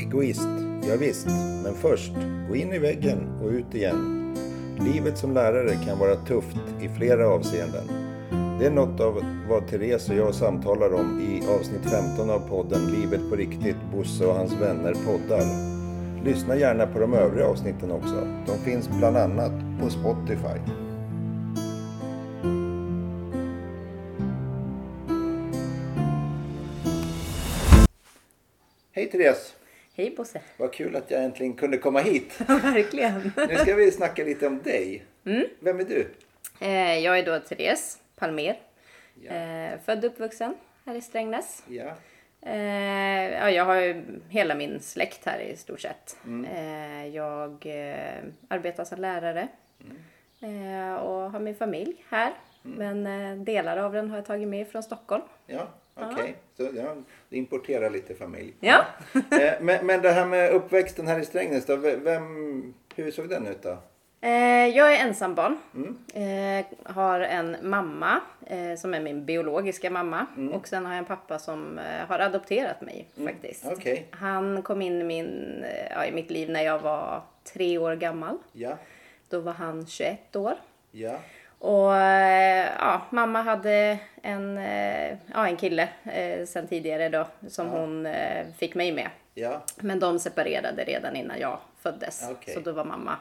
Egoist, ja, visst. Men först, gå in i väggen och ut igen. Livet som lärare kan vara tufft i flera avseenden. Det är något av vad Therese och jag samtalar om i avsnitt 15 av podden Livet på riktigt, Bosse och hans vänner poddar. Lyssna gärna på de övriga avsnitten också. De finns bland annat på Spotify. Hej Therese! Hej Bosse! Vad kul att jag äntligen kunde komma hit. Verkligen. Nu ska vi snacka lite om dig. Mm. Vem är du? Eh, jag är då Therese Palmer. Ja. Eh, född och uppvuxen här i Strängnäs. Ja. Eh, ja, jag har ju hela min släkt här i stort sett. Mm. Jag arbetar som lärare eh, och har min familj här. Mm. Men delar av den har jag tagit med från Stockholm. Ja, okej. Så ja, importerar lite familj. Ja. Eh, men, men det här med uppväxten här i Strängnäs då, vem, hur såg den ut då? Eh, jag är ensambarn. Mm. Eh, har en mamma som är min biologiska mamma. Mm. Och sen har jag en pappa som har adopterat mig faktiskt. Okej. Han kom in i, min, ja, i mitt liv när jag var tre år gammal. Ja, Då var han 21 år. ja, Och eh, ja, mamma hade en, eh, ja, en kille eh, sen tidigare då som hon eh, fick mig med. ja, Men de separerade redan innan jag föddes. Okej. Så då var mamma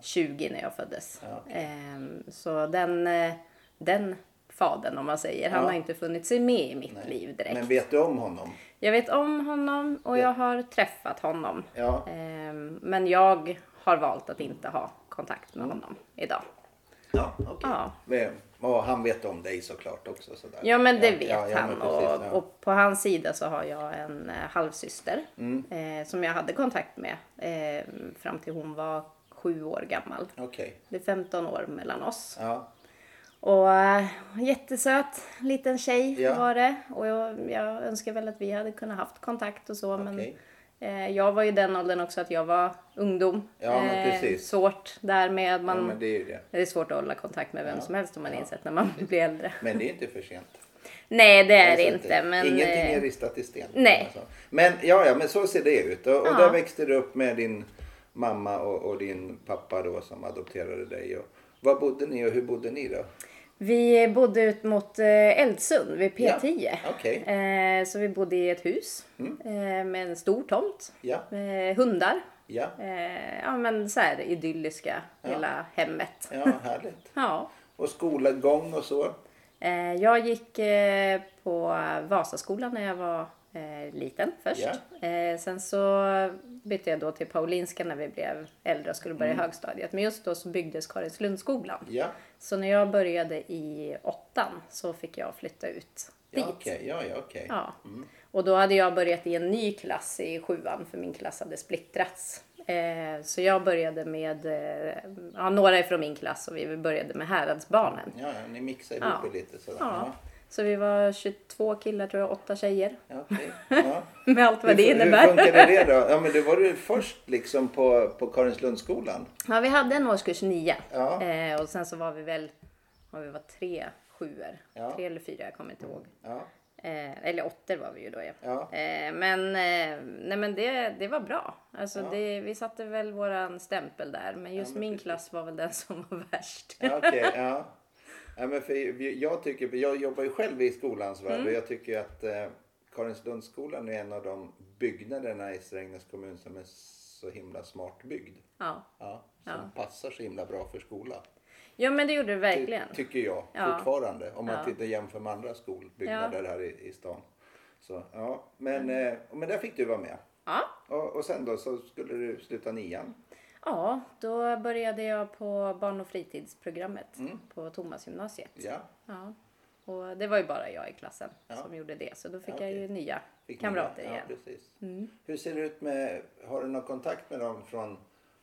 20 när jag föddes. Ja, okej. Ehm, så den, eh, den fadern om man säger, han Ja. har inte funnit sig med i mitt Nej. liv direkt. Men vet du om honom? Jag vet om honom och jag har träffat honom. Ja, Ehm, men jag har valt att inte ha kontakt med Mm. honom idag. Ja okej. Ja. Men- Och han vet om dig såklart också sådär. Ja men det Ja, vet ja, han. men precis, och. Mm. och på hans sida så har jag en eh, halvsyster eh, som jag hade kontakt med eh, fram till hon var sju år gammal. Okej. Det är 15 år mellan oss. Ja, Och äh, jättesöt liten tjej var det. Och jag, jag önskar väl att vi hade kunnat haft kontakt och så. Men Okej. eh, jag var ju den åldern också att jag var ungdom. Ja, precis. Svårt där med man... ja, men det är det. Det är svårt att hålla kontakt med vem Ja. som helst om man Ja. insett när man blir äldre. Men det är inte för sent. Nej det är det inte. Men, Ingenting eh, är ristat i sten. nej. Alltså. Men ja, ja, men så ser det ut. Och, och där växte du upp med din mamma och, och din pappa då som adopterade dig. Och, var bodde ni och hur bodde ni då? Vi bodde ut mot eh, Eldsund vid P10. Ja, okej. Eh, så vi bodde i ett hus Mm. eh, med en stor tomt. Ja, Med hundar. ja, ja men så här idylliska hela hemmet. ja, härligt. Ja. Och skolgång och så? Jag gick på Vasaskolan när jag var eh, liten först. Eh, sen så bytte jag då till Paulinska när vi blev äldre och skulle börja Mm. högstadiet. Men just då så byggdes Karinslundsskolan. Ja, Så när jag började i åttan så fick jag flytta ut ja dit. okej. Ja, ja, okej. Ja. Och då hade jag börjat i en ny klass i sjuan för min klass hade splittrats. Eh, så jag började med eh, ja, några från min klass och vi började med Häradsbarnen. Ja, ja, ni mixar ihop Ja. lite sådär. Ja. Så vi var 22 killar tror jag, åtta tjejer. Ja, okej. ja. Med allt vad det hur, innebär. Hur funkade det då? Ja, men det var du först liksom på, på Karinslundsskolan. Ja, vi hade en årskurs nio. Ja. Eh, och sen så var vi väl, ja, vi var tre sjuor. Ja. Tre eller fyra, jag kommer inte ihåg. Ja, Eh, eller åttor var vi ju då ja. Eh, men eh, nej, men det, det var bra. Alltså, det, vi satte väl våran stämpel där. Men just men min precis. klass var väl den som var värst. okej. ja. Ja, men för jag, tycker, jag jobbar ju själv i skolans värld Mm. och jag tycker att eh, Karinslundsskolan är en av de byggnaderna i Strängnäs kommun som är så himla smart byggd. Ja. Ja, som Ja. passar så himla bra för skola. ja, men det gjorde det Ty, verkligen. tycker jag Ja. fortfarande. Om man Ja. tittar jämför med andra skolbyggnader här i, i stan. Så, ja. men, Mm. eh, men där fick du vara med. Ja. Och, och sen då så skulle du sluta nian. Ja, då började jag på barn och fritidsprogrammet Mm. på Thomasgymnasiet. Ja. Ja. Och det var ju bara jag i klassen Ja. som gjorde det. Så då fick Ja, jag ju nya Fick kamrater nya- igen. Precis. Mm. Hur ser det ut med, har du någon kontakt med dem från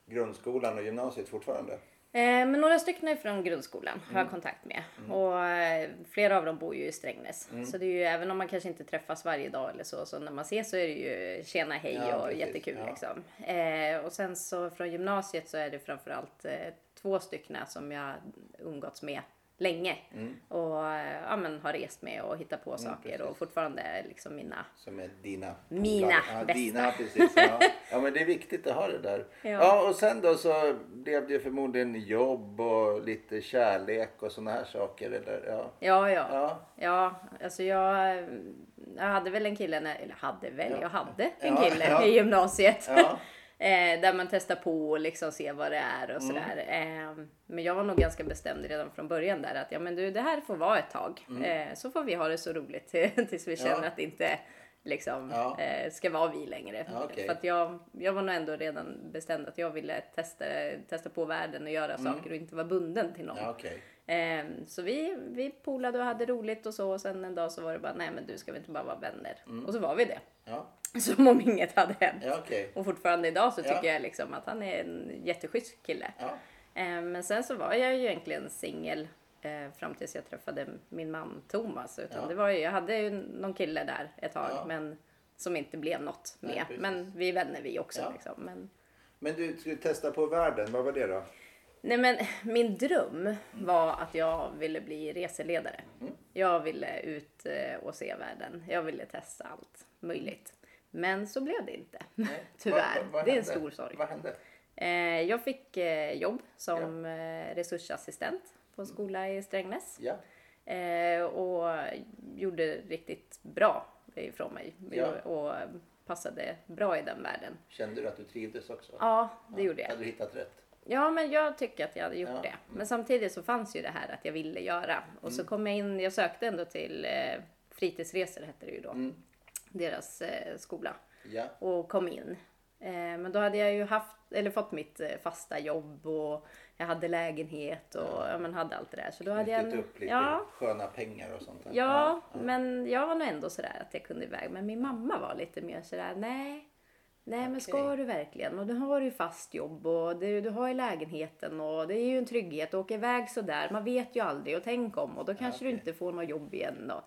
grundskolan och gymnasiet fortfarande? Eh, men några stycken från grundskolan har Mm. jag kontakt med. Och eh, flera av dem bor ju i Strängnäs. Mm. Så det är ju, även om man kanske inte träffas varje dag eller så, så när man ses så är det ju tjena hej Ja, och precis. jättekul Ja. liksom. Eh, och sen så från gymnasiet så är det framförallt eh, två stycken som jag umgåtts med länge. Och eh, ja, men har rest med och hittat på saker precis. och fortfarande är liksom mina Som är dina Mina ja, bästa. Dina, precis. Ja. ja, men det är viktigt att ha det där. Ja. Ja. och sen då så blev det förmodligen jobb och lite kärlek och såna här saker. Eller, ja. Ja, ja. Ja. Ja, alltså jag, jag hade väl en kille, när, eller hade väl, Ja. jag hade en kille i gymnasiet. Eh, där man testar på och liksom ser vad det är Mm. och sådär. Eh, men jag var nog ganska bestämd redan från början där att ja men du det här får vara ett tag. Eh, så får vi ha det så roligt tills vi känner Mm. Ja. att det inte liksom Ja. eh, ska vara vi längre. Ja, okej. För att jag, jag var nog ändå redan bestämd att jag ville testa, testa på världen och göra saker och inte vara bunden till någon. Mm. Ja, okej. Ehm, så vi, vi polade och hade roligt och så och sen en dag så var det bara nej men du ska vi inte bara vara vänner? Och så var vi det. Som om inget hade hänt. ja okej. Och fortfarande idag så tycker Ja. jag liksom att han är en jätteschysst kille. Ja. Ehm, men sen så var jag ju egentligen singel eh, fram tills jag träffade min man Thomas. Utan det var ju, jag hade ju någon kille där ett tag men som inte blev något Nej, med. precis. men vi är vänner vi också. Liksom. Men, Men du skulle testa på världen, vad var det då? Nej men min dröm var att jag ville bli reseledare. Mm. Jag ville ut eh, och se världen. Jag ville testa allt möjligt. Men så blev det inte. Nej. Tyvärr. Vad- vad det är en stor sorg. Vad hände? Eh, jag fick eh, jobb som eh, resursassistent på en skola i Strängnäs. Ja. Eh, och gjorde riktigt bra ifrån mig. Ja. Och passade bra i den världen. Kände du att du trivdes också? Ja, det gjorde jag. Hade du hittat rätt? Ja, men jag tycker att jag hade gjort Ja. det. Men samtidigt så fanns ju det här att jag ville göra. Och Mm. så kom jag in, jag sökte ändå till eh, fritidsresor hette det ju då. Mm. Deras eh, skola. Ja. Och kom in. Eh, men då hade jag ju haft, eller fått mitt eh, fasta jobb och jag hade lägenhet och ja. men hade allt det där. Så då hade jag en, upp lite ja, sköna pengar och sånt där. Ja, men jag var nog ändå sådär att jag kunde iväg. Men min mamma var lite mer sådär, nej. Nej men ska du verkligen? Och du har ju fast jobb och du, du har ju lägenheten och det är ju en trygghet att åka iväg sådär. Man vet ju aldrig och tänk om och då kanske okej. du inte får något jobb igen. Och,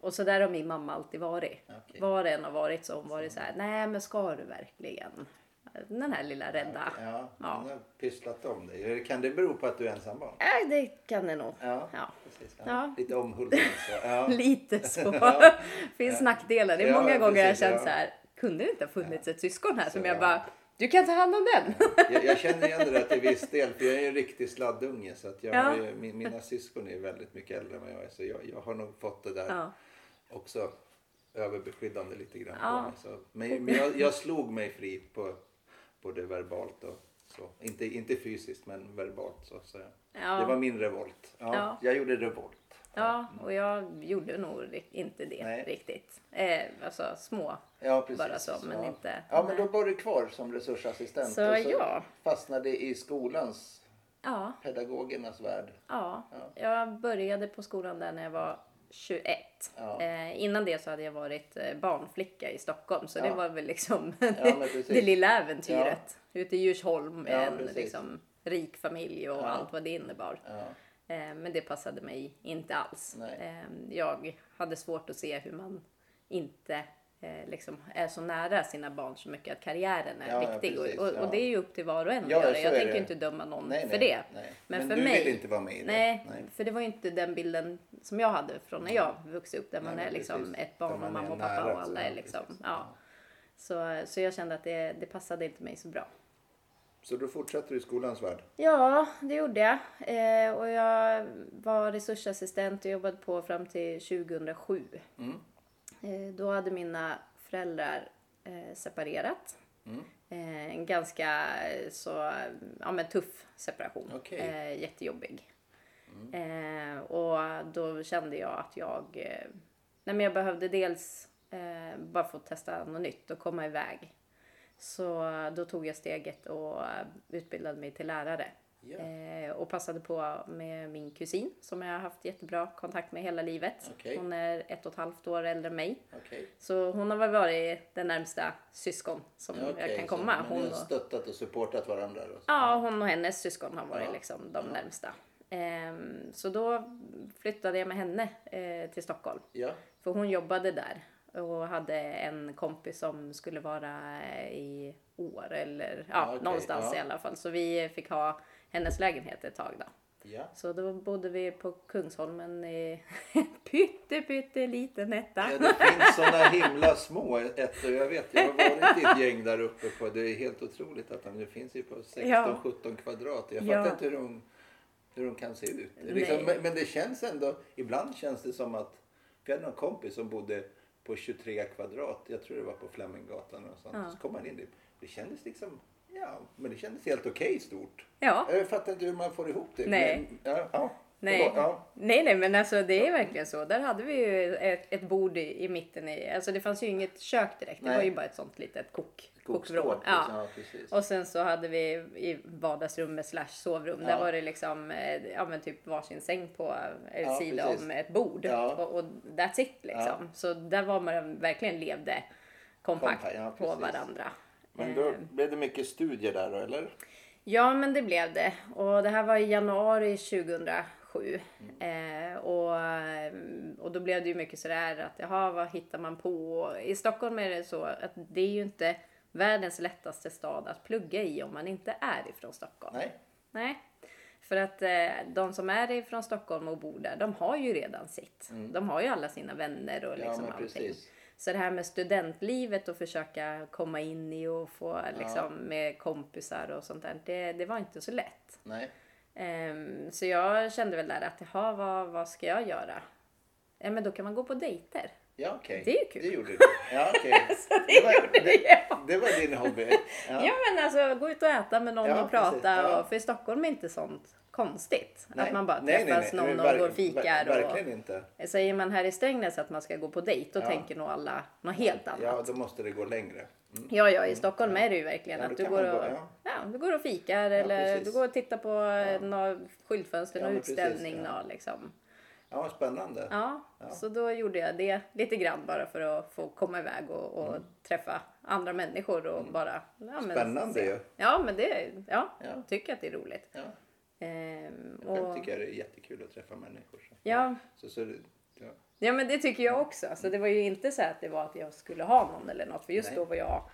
och så där har min mamma alltid varit. Okej. Var det än har varit så har hon varit så här, nej men ska du verkligen? Den här lilla rädda. Ja, Ja. hon har pysslat om dig. Kan det bero på att du är ensam barn? Äh, det kan det nog. Ja, Ja. precis. Ja. Ja. Lite omhuldande så. Ja. Lite så. Ja. Finns nackdelar. Det är Ja, många gånger jag har precis, känt ja. så här. Kunde det inte ha funnits ett syskon här som Så, jag ja. bara. Du kan ta hand om den. Jag, jag känner igen det där till viss del för jag är ju en riktig sladdunge så att jag Ja. mina syskon är väldigt mycket äldre än vad jag är så jag, jag har nog fått det där Ja. Också överbeskyddande lite grann. Ja. mig, Så. Men, men jag, jag slog mig fri på både verbalt och så. Inte, inte fysiskt men verbalt så. så. Ja. Det var min revolt. Ja, Ja. Jag gjorde revolt. Ja, och jag gjorde nog inte det Nej. riktigt. Eh, alltså små. Ja, precis. Bara så, men ja. inte- Ja, men nej. då var du kvar som resursassistent. Så, och så ja. fastnade i skolans, Ja, pedagogernas värld. ja. Jag började på skolan där när jag var 21. Ja. Eh, innan det så hade jag varit eh, barnflicka i Stockholm. Så Ja. det var väl liksom det lilla äventyret. Ute i Djursholm med Ja, en liksom, rik familj och Ja. allt vad det innebar. Ja. Eh, Men det passade mig inte alls. Eh, Jag hade svårt att se hur man inte eh, liksom är så nära sina barn så mycket att karriären är Ja, ja, viktig. precis, och, och, ja. och det är ju upp till var och en att Ja, göra. Jag tänker det. inte döma någon Nej, för nej, det. nej. Men, Men för du mig, vill inte vara med i det? Nej, Nej. för det var ju inte den bilden som jag hade från när jag vuxit upp. Där man är liksom precis. ett barn och mamma och pappa och alla så, är ja, liksom. Ja. Så, så jag kände att det, det passade inte mig så bra. Så du i skolans värld? Ja, det gjorde jag. Eh, och jag var resursassistent och jobbade på fram till 2007. Mm. Eh, då hade mina föräldrar eh, separerat. Mm. Eh, en ganska så, ja, men tuff separation. Eh, jättejobbig. Eh, och då kände jag att jag, nej men jag behövde dels bara få testa något nytt och komma iväg. Så då tog jag steget och utbildade mig till lärare. Ja. Eh, och passade på med min kusin som jag har haft jättebra kontakt med hela livet. Okej. Hon är ett och ett halvt år äldre än mig. Okej. Så hon har varit den närmsta syskon som Ja, okej, jag kan komma. Hon har stöttat och supportat varandra? Då. ja, hon och hennes syskon har varit Ja. liksom de närmsta. Ehm, så då flyttade jag med henne eh, till Stockholm. Ja. För hon jobbade där och hade en kompis som skulle vara i år eller ja, Ja, någonstans ja. i alla fall. Så vi fick ha hennes lägenhet ett tag då. Ja. Så då bodde vi på Kungsholmen i pytte pytte liten etta. Ja, det finns såna himla små ettor. Jag vet, jag har varit i ett gäng där uppe på. Det är helt otroligt att de, det finns ju på 16-17 Ja. kvadrat. Jag Ja. fattar inte hur de, hur de kan se ut. Liksom, men, men det känns ändå, ibland känns det som att, jag hade någon kompis som bodde på 23 kvadrat. Jag tror det var på Fleminggatan och sånt. Så kom man in dit. Det kändes liksom, ja, men det kändes helt okej stort. Ja. Jag fattar inte hur man får ihop det. Nej. Men, ja, ja, Nej. Ja. nej, nej, men alltså det är verkligen så. Där hade vi ju ett, ett bord i, i mitten. I, alltså det fanns ju inget kök direkt. Det Nej. var ju bara ett sånt litet kok, kokvrå. Ja. liksom. Ja. Och sen så hade vi i vardagsrummet slash sovrum. Där Ja. var det liksom eh, ja, men typ varsin säng på en Ja, sida precis. om ett bord. Och, och that's it liksom. Så där var man verkligen levde kompakt Kompakt, på varandra. Men Eh, då blev det mycket studier där då, eller? Ja, men det blev det. Och det här var i januari 2007. Eh, och, eh, och då blev det ju mycket sådär att jaha, vad hittar man på? I Stockholm är det så att det är ju inte världens lättaste stad att plugga i om man inte är ifrån Stockholm. Nej. Nej. För att eh, de som är ifrån Stockholm och bor där, de har ju redan sitt. De har ju alla sina vänner och Ja, liksom men allting. precis. Så det här med studentlivet och försöka komma in i och få liksom med kompisar och sånt där, det, det var inte så lätt. Nej. Ehm, så jag kände väl där att, jaha, vad, vad ska jag göra? Ja, men då kan man gå på dejter. Ja, okej. Det är ju kul. Det gjorde du. Ja, okej. det det, var, gjorde det, jag. det var din hobby. Ja. Ja. men alltså gå ut och äta med någon Ja, och prata. Ja. Och, för i Stockholm är inte sånt konstigt. Nej. att man bara Nej, träffas nej. någon och går och fikar. ver- Verkligen inte. och, säger man här i Strängnäs att man ska gå på dejt, då Ja. tänker nog alla något helt annat. Ja, då måste det gå längre. Mm. Ja, ja, i Stockholm är det ju verkligen Ja, att du går, och, gå, ja. ja. du går och fikar eller precis. du går och tittar på ja. några skyltfönster, Ja, någon precis, utställning. ja. nå, liksom. Ja, spännande. ja, så då gjorde jag det lite grann bara för att få komma iväg och, och träffa andra människor och bara... Ja, men, Mm. Spännande ju. Ja, men det, ja, Ja. tycker att det är roligt. Ehm, och, tycker jag det är jättekul att träffa människor. Så. ja, Så, så, ja. ja, men det tycker jag också. Så det var ju inte så att det var att jag skulle ha någon eller något. För just Nej. då var jag,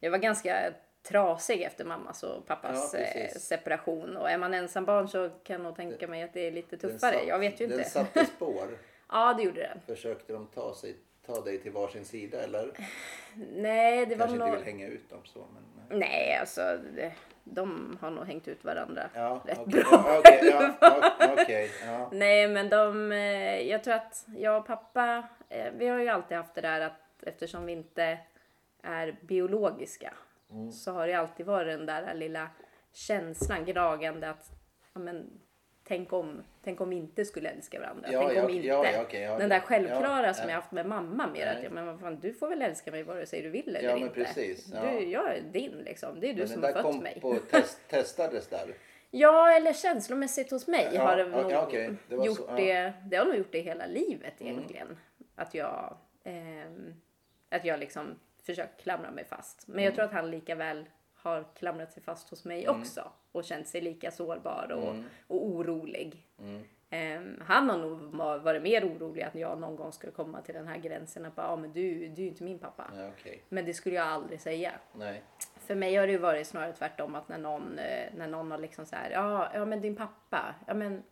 jag var ganska trasig efter mammas och pappas Ja, eh, separation. Och är man ensam barn så kan jag nog tänka mig att det är lite Den tuffare. satt- jag vet ju Den inte. satte spår. Ja, det gjorde den. Försökte de ta, sig, ta dig till varsin sida eller? Nej, det var Kanske inte nog... vill hänga ut dem så. Men, nej. Nej, alltså det, de har nog hängt ut varandra Ja, rätt okej. bra. Ja, okej, ja, ja. Nej, men de, eh, jag tror att jag och pappa, eh, vi har ju alltid haft det där att eftersom vi inte är biologiska Mm. så har det alltid varit den där lilla känslan gnagande att ja, men, tänk, om, tänk om vi inte skulle älska varandra. Ja, tänk ja, om inte. ja, ja, den där självklara som ja. jag haft med mamma mer. Att, ja, men vad fan, du får väl älska mig vare sig du vill eller inte. precis. Du, jag är din liksom. Det är du Men som den har där fött kom mig. på test, testades där. Ja, eller känslomässigt hos mig har det nog okej. Det gjort så, det. Det har nog gjort det hela livet Mm. egentligen. Att jag, ehm, att jag liksom försökt klamra mig fast. Men Mm. jag tror att han lika väl har klamrat sig fast hos mig också. Och känt sig lika sårbar och, Mm. och orolig. Ehm, han har nog varit mer orolig att jag någon gång skulle komma till den här gränsen. Att bara, ah, men du, du är ju inte min pappa. Ja, okej. Men det skulle jag aldrig säga. Nej. För mig har det ju varit snarare tvärtom att när någon, eh, när någon har liksom så här, ja, ja men din pappa, ja men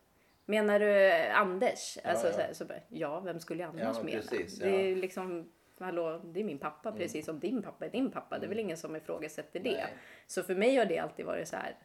menar du Anders? alltså ja. Så, här, så bara, ja vem skulle jag annars Ja, men mena? precis, Det är ja. liksom, hallå, det är min pappa precis som din pappa är din pappa. Det är väl ingen som ifrågasätter det. Nej. Så för mig har det alltid varit så här,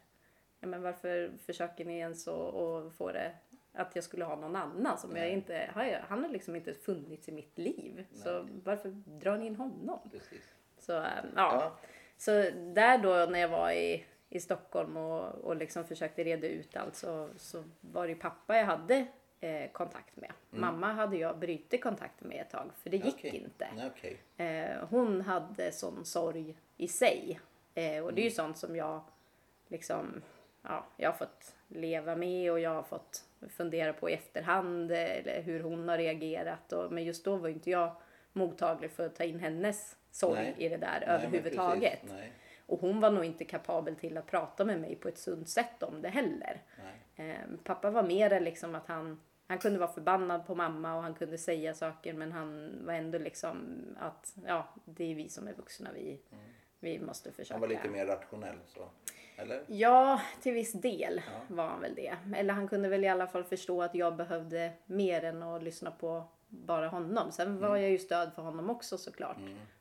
ja men varför försöker ni ens att få det att jag skulle ha någon annan som jag inte, han har liksom inte funnits i mitt liv. Så varför drar ni in honom? Precis. Så äh, ja. Ja. Så där då när jag var i, i Stockholm och, och liksom försökte reda ut allt så, så var det pappa jag hade eh, kontakt med. Mamma hade jag brutit kontakten med ett tag för det gick Okej. inte. Okej. Eh, hon hade sån sorg i sig. Eh, och det är ju sånt som jag liksom, ja, jag har fått leva med och jag har fått fundera på i efterhand eller hur hon har reagerat. Och, men just då var inte jag mottaglig för att ta in hennes sorg Nej. i det där Nej, överhuvudtaget. Och hon var nog inte kapabel till att prata med mig på ett sunt sätt om det heller. Eh, pappa var mer liksom att han, han kunde vara förbannad på mamma och han kunde säga saker men han var ändå liksom att ja, det är vi som är vuxna, vi, vi måste försöka. Han var lite mer rationell så. Eller? Ja, till viss del var han väl det. Eller han kunde väl i alla fall förstå att jag behövde mer än att lyssna på bara honom. Sen var jag ju stöd för honom också såklart.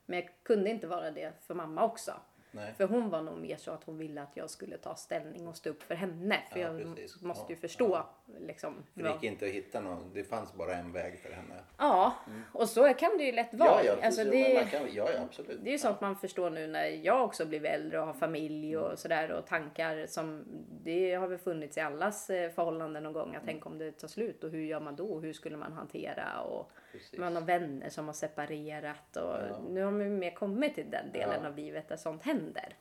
Men jag kunde inte vara det för mamma också. Nej. För hon var nog mer så att hon ville att jag skulle ta ställning och stå upp för henne. För Ja, jag precis. måste ju Ja, förstå liksom. För det gick inte att hitta någon. Det fanns bara en väg för henne. Ja, och så kan det ju lätt vara. Ja, ja, alltså, det, kan, ja, ja, absolut. det är ju sånt man förstår nu när jag också blivit äldre och har familj och sådär och tankar som det har väl funnits i allas eh, förhållanden någon gång. Att tänk om det tar slut och hur gör man då? Hur skulle man hantera? Och Precis. man har vänner som har separerat och Ja. nu har man ju mer kommit till den delen Ja. av livet där sånt händer.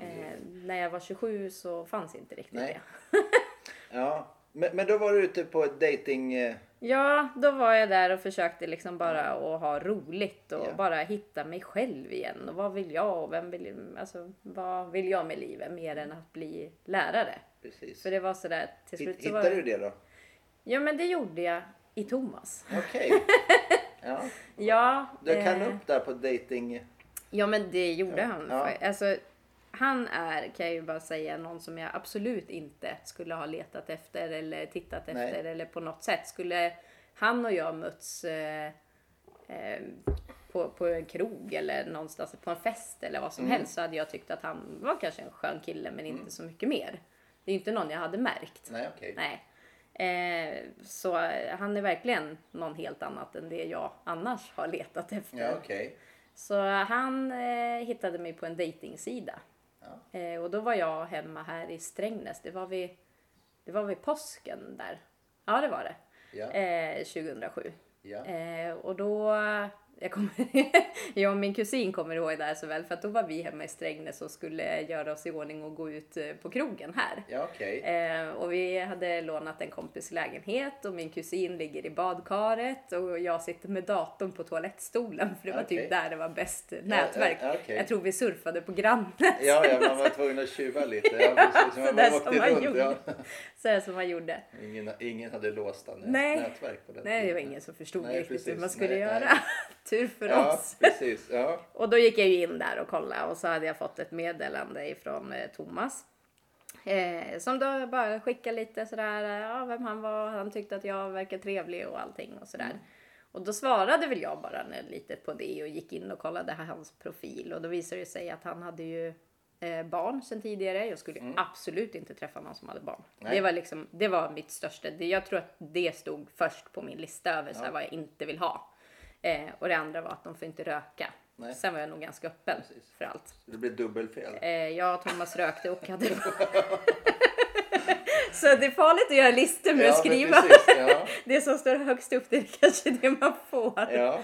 Eh, när jag var 27 så fanns inte riktigt Nej. det. Ja, men, men då var du ute på dating. eh, Ja, då var jag där och försökte liksom bara att ha roligt och Ja. bara hitta mig själv igen. Och vad vill jag och vem vill, alltså, vad vill jag med livet mer än att bli lärare? Precis. För det var sådär till slut så var Hittade du det då? Ja men det gjorde jag i Thomas. Okej. Ja, Ja, du kan eh, upp där på dating. ja men det gjorde han. Ja. Alltså, han är, kan jag ju bara säga, någon som jag absolut inte skulle ha letat efter eller tittat Nej. efter eller på något sätt. Skulle han och jag mötts eh, eh, på, på en krog eller någonstans på en fest eller vad som Mm. helst så hade jag tyckt att han var kanske en skön kille men inte så mycket mer. Det är ju inte någon jag hade märkt. Nej. Nej. Eh, så eh, han är verkligen någon helt annat än det jag annars har letat efter. Ja, okej. Så han eh, hittade mig på en dejtingsida. Ja. Eh, och då var jag hemma här i Strängnäs. Det var vid, det var vid påsken där. Ja, det var det. Ja. Eh, 2007. Ja. Eh, och då, jag, kommer, jag och min kusin kommer ihåg det här så väl för att då var vi hemma i Strängnäs och skulle göra oss i ordning och gå ut eh, på krogen här. Ja, okej. Eh, och vi hade lånat en kompis lägenhet och min kusin ligger i badkaret och jag sitter med datorn på toalettstolen för det var Okej. typ där det var bäst nätverk. ja, okej. Jag tror vi surfade på Grannet. Ja, ja, man var tvungen att tjuva lite. Ja, precis. Så Man där åkte som man runt, gjorde. ja. Så här som man gjorde. Ingen, ingen hade låsta nät, Nej. nätverk på den Nej, det tiden. var ingen som förstod Nej, riktigt hur precis. man skulle Nej, göra. nej. Tur för Ja, oss. precis. Ja. Och då gick jag ju in där och kollade och så hade jag fått ett meddelande ifrån eh, Thomas. Eh, som då bara skickade lite sådär, eh, ja, vem han var, han tyckte att jag verkade trevlig och allting och sådär. Och då svarade väl jag bara lite på det och gick in och kollade hans profil och då visade det sig att han hade ju eh, barn sedan tidigare. Jag skulle absolut inte träffa någon som hade barn. Nej. Det var liksom, det var mitt största, det, jag tror att det stod först på min lista över så här, vad jag inte vill ha. Eh, och det andra var att de får inte röka. Nej. Sen var jag nog ganska öppen Precis. för allt. Det blev dubbelfel. Eh, jag och Thomas rökte och hade Så det är farligt att göra listor med Ja, att skriva. precis, ja. Det som står högst upp det är kanske det man får. Ja.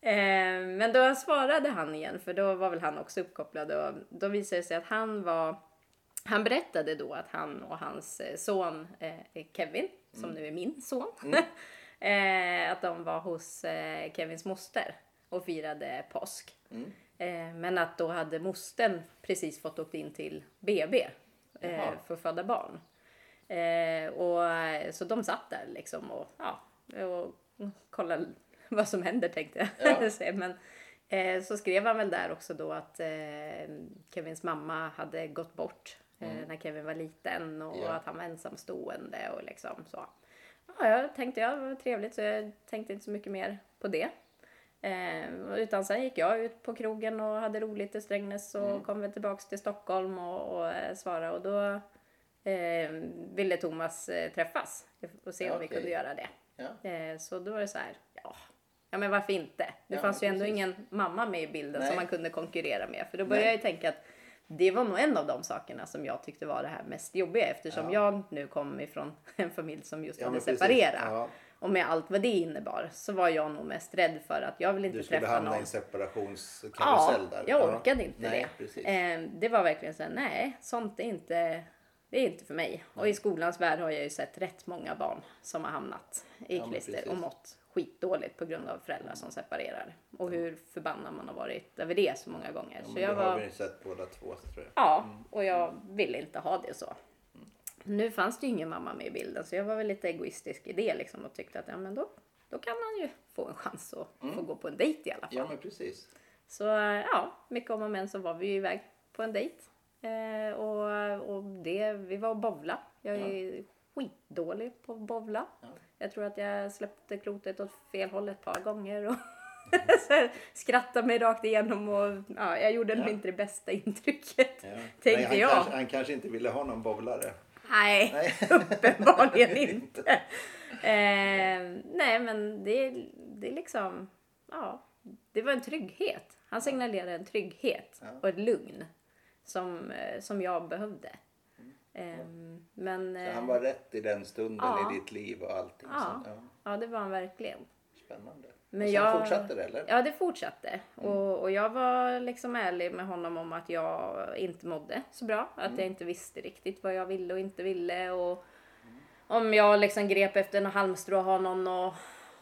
Eh, men då svarade han igen för då var väl han också uppkopplad och då visade det sig att han var han berättade då att han och hans eh, son eh, Kevin, som nu är min son, eh, att de var hos eh, Kevins moster och firade påsk. Eh, men att då hade mostern precis fått åkt in till BB eh, för att föda barn. Eh, och, eh, så de satt där liksom och, ja, och kollade vad som händer tänkte jag Ja. Men, eh, så skrev han väl där också då att Kevins mamma hade gått bort eh, när Kevin var liten och Mm. Ja. att han var ensamstående och liksom så. Ja, jag tänkte ja, det var trevligt så jag tänkte inte så mycket mer på det. Eh, utan sen gick jag ut på krogen och hade roligt i Strängnäs och Mm. kom väl tillbaks till Stockholm och, och eh, svara och då eh, ville Thomas eh, träffas och se Ja, om vi okej. kunde göra det. Ja. Eh, så då var det så här, ja, ja men varför inte? Det Ja, fanns ju ändå precis. ingen mamma med i bilden Nej. som man kunde konkurrera med. För då började Nej. jag ju tänka att det var nog en av de sakerna som jag tyckte var det här mest jobbiga eftersom Ja. jag nu kom ifrån en familj som just Ja, hade separerat. Ja. Och med allt vad det innebar så var jag nog mest rädd för att jag vill inte Du skulle träffa hamna någon. i en separationskarusell Ja, där. jag Ja. orkade inte Nej, det. Precis. Eh, det var verkligen så här, nej, sånt är inte, det är inte för mig. Och i skolans värld har jag ju sett rätt många barn som har hamnat i klister och mått skitdåligt på grund av föräldrar som separerar. Och hur förbannad man har varit över det så många gånger. Ja, så jag då har var... vi ju sett båda två tror jag. Ja, och jag ville inte ha det så. Nu fanns det ju ingen mamma med i bilden så jag var väl lite egoistisk i det liksom och tyckte att ja men då, då kan han ju få en chans att få gå på en dejt i alla fall. Ja men precis. Så ja, mycket om och men så var vi ju iväg på en dejt. Eh, och, och det, vi var och bowla. Jag är skitdålig på att bowla. Ja. Jag tror att jag släppte klotet åt fel håll ett par gånger. Och här, skrattade mig rakt igenom och ja, jag gjorde Ja. inte det bästa intrycket. Ja. Tänkte Nej, han jag. Kanske, han kanske inte ville ha någon bowlare. Nej, Nej. uppenbarligen inte. Eh, nej, men det, det är liksom, ja, det var en trygghet. Han signalerade en trygghet och ett lugn som, eh, som jag behövde. Eh, men Så eh, han var rätt i den stunden Ja. i ditt liv och allting. Ja. Så, ja. ja, det var han verkligen. Spännande. Men och sen jag- fortsatte det eller? Ja, det fortsatte. Och, och jag var liksom ärlig med honom om att jag inte mådde så bra. Att jag inte visste riktigt vad jag ville och inte ville. Och om jag liksom grep efter en halmstrå och har någon att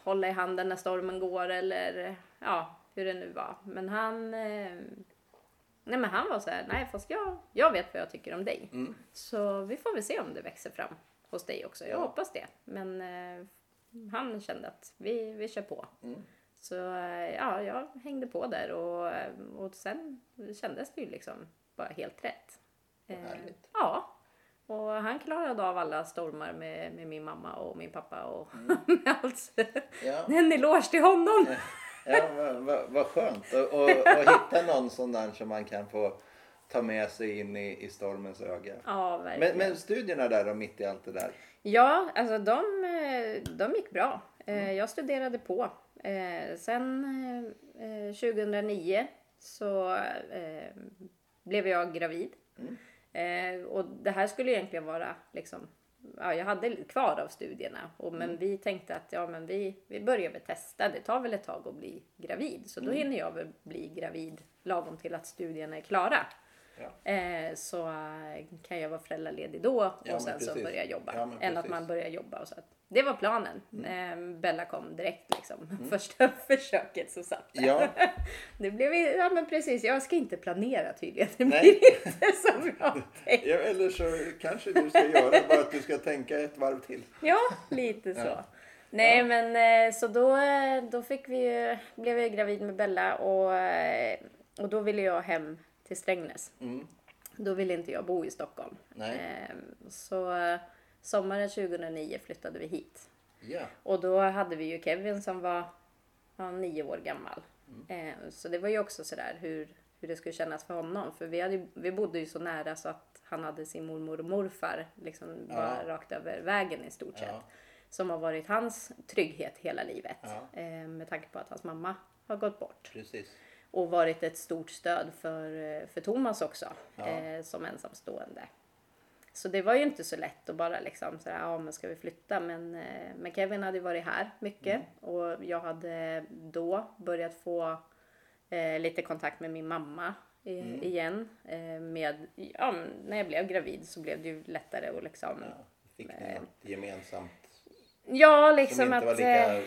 hålla i handen när stormen går eller ja, hur det nu var. Men han... Nej men han var så här, nej fast jag, jag vet vad jag tycker om dig. Mm. Så vi får väl se om det växer fram hos dig också. Jag Ja. hoppas det. Men eh, han kände att vi, vi kör på. Mm. Så eh, ja, jag hängde på där och, eh, och sen kändes det ju liksom bara helt rätt. Eh. Ja. Och han klarade av alla stormar med, med min mamma och min pappa och Mm. med allt. Ja. En eloge till honom! Ja, vad, vad, skönt. Och hitta någon sån där som man kan få ta med sig in i, i stormens öga. Ja, verkligen. Men, men studierna där då, mitt i allt det där. Ja, alltså de, de gick bra. Eh, Jag studerade på. Eh, Sen eh, 2009 så eh, blev jag gravid. Eh, Och det här skulle egentligen vara liksom Ja, jag hade kvar av studierna och, men vi tänkte att ja, men vi, vi börjar väl testa. Det tar väl ett tag att bli gravid så då hinner jag väl bli gravid lagom till att studierna är klara. Ja. Eh, så eh, kan jag vara föräldraledig då och Ja, sen så börja jobba. Ja, än att man börjar jobba och så. att- Det var planen. Mm. Eh, Bella kom direkt liksom. Första försöket så satt det. Ja, Det blev, ja men precis, jag ska inte planera tydligen. Det Nej. blir inte som jag tänkt. ja, eller så kanske du ska göra bara att du ska tänka ett varv till. Ja, lite så. Ja. Nej men eh, så då, eh, då fick vi ju, blev jag gravid med Bella och, eh, och då ville jag hem till Strängnäs. Mm. Då ville inte jag bo i Stockholm. Nej. Eh, Så sommaren 2009 flyttade vi hit. Ja, Och då hade vi ju Kevin som var ja, nio år gammal. Mm. Eh, så det var ju också sådär hur, hur det skulle kännas för honom. För vi, hade, vi bodde ju så nära så att han hade sin mormor och morfar liksom bara rakt över vägen i stort sett. Ja. Som har varit hans trygghet hela livet. Ja. Eh, med tanke på att hans mamma har gått bort. precis. Och varit ett stort stöd för, eh, för Thomas också. Eh, som ensamstående. Så det var ju inte så lätt att bara liksom sådär, ja men ska vi flytta? Men, eh, men Kevin hade ju varit här mycket. Mm. Och jag hade då börjat få eh, lite kontakt med min mamma i, Mm. igen. Eh, med, ja, när jag blev gravid så blev det ju lättare att liksom Ja, fick ni något gemensamt Ja, som liksom inte att... var eh, lika,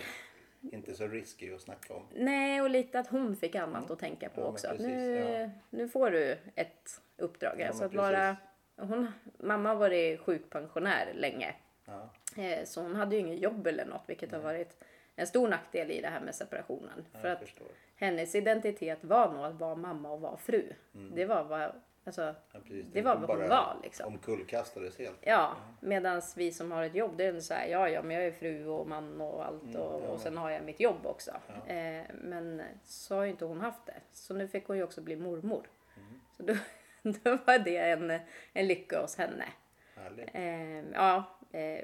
inte så risky att snacka om? Nej, och lite att hon fick annat att tänka på Ja, också. Precis, nu, ja. nu får du ett uppdrag. Ja, alltså att vara, hon, mamma har varit sjukpensionär länge. Ja, Eh, Så hon hade ju ingen jobb eller något, vilket har varit en stor nackdel i det här med separationen. ja, För att förstår. hennes identitet var nog att vara mamma och vara fru. Det var vad, alltså, Mm. Ja, det var vad hon var liksom. Omkullkastades helt. Ja, medan vi som har ett jobb, det är så här, ja, ja, men jag är fru och man och allt Mm, och, och sen har jag mitt jobb också. Eh, men så har ju inte hon haft det. Så nu fick hon ju också bli mormor. Mm. Så då, då var det en, en lycka hos henne. Härligt. Eh, ja,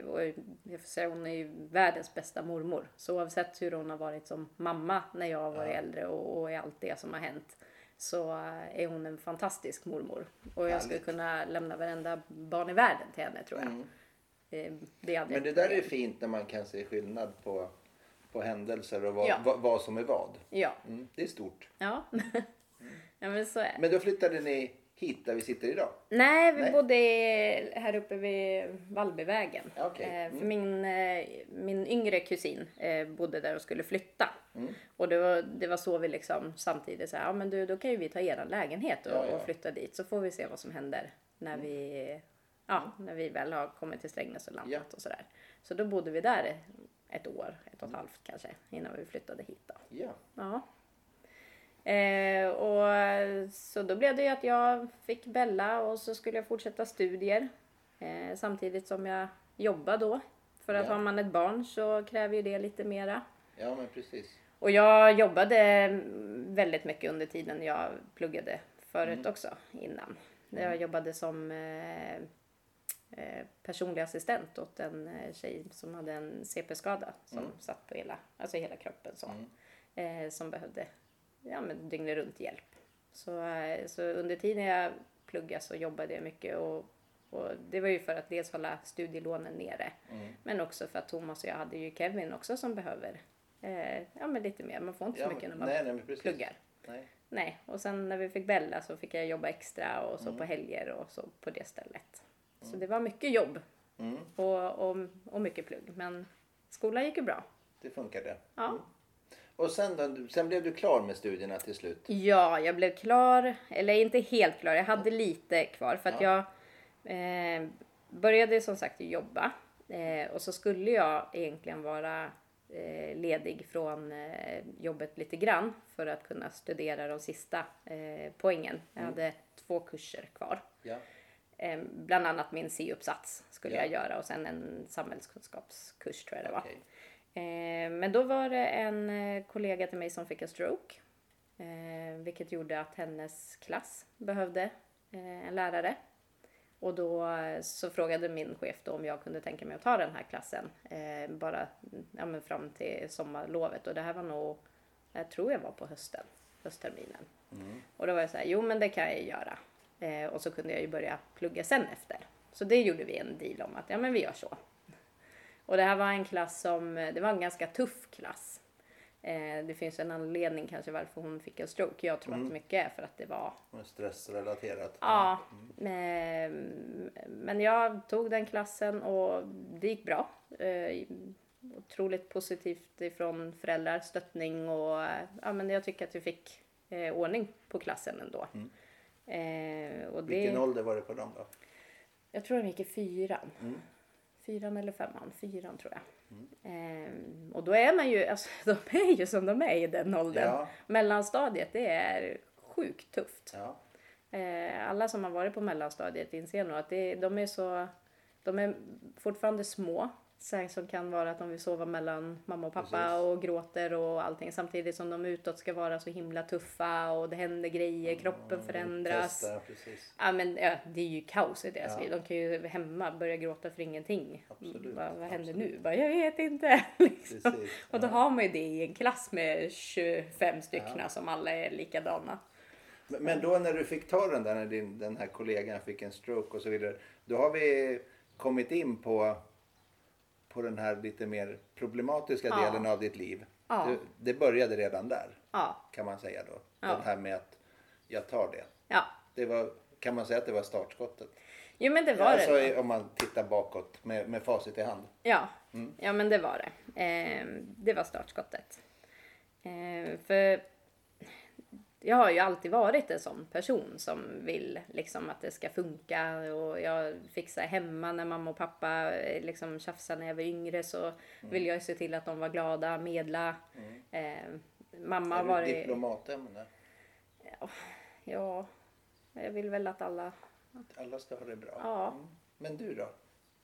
och jag får säga hon är ju världens bästa mormor. Så oavsett hur hon har varit som mamma när jag har varit äldre och, och i allt det som har hänt. Så är hon en fantastisk mormor. Och jag skulle Härligt. kunna lämna varenda barn i världen till henne tror jag. Mm. Eh, det Men det där är fint när man kan se skillnad på, på händelser och vad, Ja. vad, vad som är vad. Ja, Mm, det är stort. ja. ja men så är det. Men då flyttade ni hit där vi sitter idag? Nej, vi Nej. bodde här uppe vid Vallbyvägen. Okej. Eh, Mm. För min, eh, min yngre kusin eh, bodde där och skulle flytta. Mm. Och det var, det var så vi liksom samtidigt sa, ja men du då kan ju vi ta eran lägenhet och, Ja, ja. och flytta dit så får vi se vad som händer när vi, ja, när vi väl har kommit till Strängnäs och landat Ja. och sådär. Så då bodde vi där ett år, ett och ett halvt kanske, innan vi flyttade hit då. Ja. Ja. Eh, och, så då blev det ju att jag fick Bella och så skulle jag fortsätta studier. Eh, samtidigt som jag jobbade då. För att Ja. har man ett barn så kräver ju det lite mera. Ja, men precis. Och jag jobbade väldigt mycket under tiden jag pluggade förut Mm. också innan. Jag jobbade som eh, eh, personlig assistent åt en eh, tjej som hade en CP-skada som Mm. satt på hela, alltså hela kroppen så. Eh, som behövde ja, men dygnet runt hjälp. Så, eh, så under tiden jag pluggade så jobbade jag mycket och, och det var ju för att dels hålla studielånen nere. Mm. Men också för att Thomas och jag hade ju Kevin också som behöver eh, ja, men lite mer. Man får inte Ja, så mycket när man nej, nej, pluggar. Nej. Nej, och sen när vi fick Bella så fick jag jobba extra och så Mm. på helger och så på det stället. Så det var mycket jobb Mm, och, och, och mycket plugg. Men skolan gick ju bra. det funkade. Ja. Och sen, då, sen blev du klar med studierna till slut? Ja, jag blev klar, eller inte helt klar, jag hade lite kvar för att jag eh, började som sagt jobba eh, och så skulle jag egentligen vara eh, ledig från eh, jobbet lite grann för att kunna studera de sista eh, poängen. Jag hade två kurser kvar. Ja. Eh, bland annat min C-uppsats skulle Ja. jag göra och sen en samhällskunskapskurs tror jag det var. Okej. Eh, men då var det en eh, kollega till mig som fick en stroke. Eh, vilket gjorde att hennes klass behövde eh, en lärare. Och då så frågade min chef då om jag kunde tänka mig att ta den här klassen. Bara ja, men fram till sommarlovet. Och det här var nog, jag tror jag var på hösten, höstterminen. Och då var jag så här, jo men det kan jag göra. Och så kunde jag ju börja plugga sen efter. Så det gjorde vi en deal om att ja men vi gör så. Och det här var en klass som, det var en ganska tuff klass. Eh, det finns en anledning kanske varför hon fick en stroke. Jag tror att mycket är för att det var Stressrelaterat? Ja, men, men jag tog den klassen och det gick bra. Eh, otroligt positivt ifrån föräldrar, stöttning och ja, men jag tycker att vi fick eh, ordning på klassen ändå. Eh, och det, Vilken ålder var det på dem då? jag tror de gick i fyran. Mm. Fyran eller femman, fyran tror jag. Ehm, och då är man ju, alltså de är ju som de är i den åldern. Ja. Mellanstadiet, det är sjukt tufft. Ja. Eh, alla som har varit på mellanstadiet inser nog att det, de är så, de är fortfarande små. Så som kan vara att de vill sova mellan mamma och pappa Precis. och gråter och allting. Samtidigt som de utåt ska vara så himla tuffa och det händer grejer, kroppen förändras. Testa, precis. Ja men ja, det är ju kaos i deras Ja. liv. De kan ju hemma börja gråta för ingenting. Absolut, Vad, vad händer absolut. nu? Bara, jag vet inte. liksom. Precis, Och då ja. har man ju det i en klass med 25 stycken som alla är likadana. Men- Men då när du fick ta den där, när din, den här kollegan fick en stroke och så vidare. Då har vi kommit in på, på den här lite mer problematiska Ja. delen av ditt liv. Ja. Det, det började redan där Ja, kan man säga då. Det här med att jag tar det. ja. det var, kan man säga att det var startskottet? Jo men det var alltså det. då. om man tittar bakåt med, med facit i hand. Ja, Mm. ja men det var det. Eh, det var startskottet. Eh, för jag har ju alltid varit en sån person som vill liksom att det ska funka och jag fixar hemma när mamma och pappa eh, liksom tjafsade när jag var yngre så Mm. vill jag se till att de var glada, medla. Eh, mamma har är du varit... diplomatämne? Ja, jag vill väl att alla... Att alla ska ha det bra. Ja. Mm. Men du då?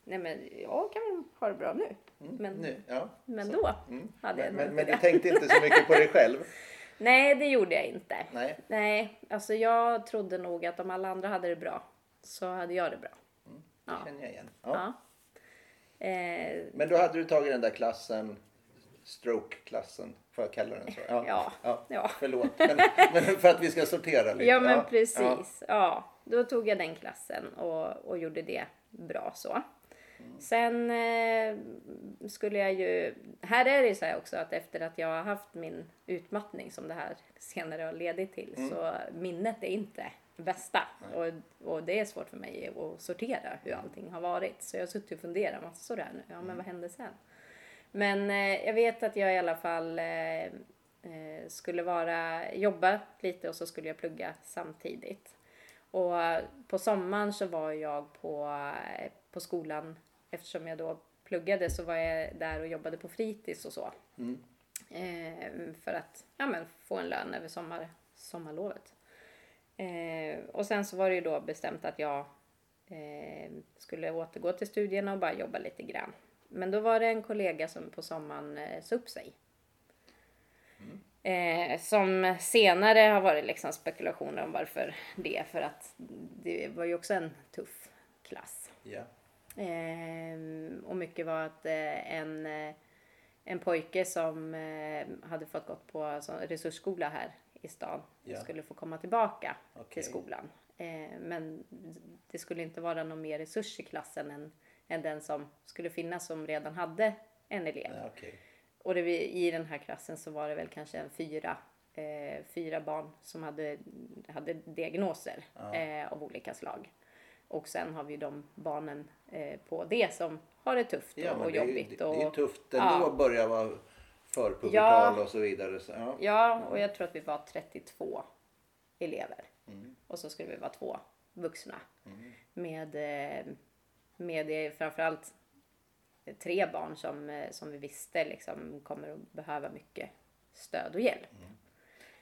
Nej men jag kan väl ha det bra nu. Men, Nu? Ja. men Så. då Mm. hade jag Men, men, men du tänkte inte så mycket på dig själv? Nej, det gjorde jag inte. Nej. Nej, alltså jag trodde nog att om alla andra hade det bra så hade jag det bra. Det Ja. känner jag igen. Ja. Ja. Eh, Men då hade du tagit den där klassen, stroke-klassen, får jag kalla den så? Ja. ja. Ja. Förlåt, men, men för att vi ska sortera lite. ja, men precis. Ja. då tog jag den klassen och, och gjorde det bra så. Sen eh, skulle jag ju... Här är det ju så här också att efter att jag har haft min utmattning som det här senare har ledit till så minnet är inte bästa. Och, och det är svårt för mig att sortera hur allting har varit. Så jag har suttit och funderat massor där nu. Ja men vad hände sen? Men eh, jag vet att jag i alla fall eh, eh, skulle vara, jobba lite och så skulle jag plugga samtidigt. Och på sommaren så var jag på, eh, på skolan, eftersom jag då pluggade så var jag där och jobbade på fritids och så. Mm. Eh, för att ja, men, få en lön över sommar, sommarlovet. Eh, och sen så var det ju då bestämt att jag eh, skulle återgå till studierna och bara jobba lite grann. Men då var det en kollega som på sommaren eh, sa upp sig. Eh, som senare har varit liksom spekulationer om varför det. För att det var ju också en tuff klass. Ja. Eh, och mycket var att eh, en, eh, en pojke som eh, hade fått gått på sån resursskola här i stan Ja. skulle få komma tillbaka Okej. till skolan. Eh, men det skulle inte vara någon mer resurs i klassen än, än den som skulle finnas som redan hade en elev. Okej. Och det, i den här klassen så var det väl kanske en fyra, eh, fyra barn som hade, hade diagnoser eh, av olika slag. Och sen har vi de barnen eh, på det som har det tufft Ja, och, men och det, är, jobbigt. det, och, det är tufft ändå ja. att börja vara förpubertal Ja. och så vidare. Så, ja. Ja, och jag tror att vi var 32 elever. Mm. Och så skulle vi vara två vuxna. Med, eh, med eh, framförallt tre barn som, eh, som vi visste liksom kommer att behöva mycket stöd och hjälp.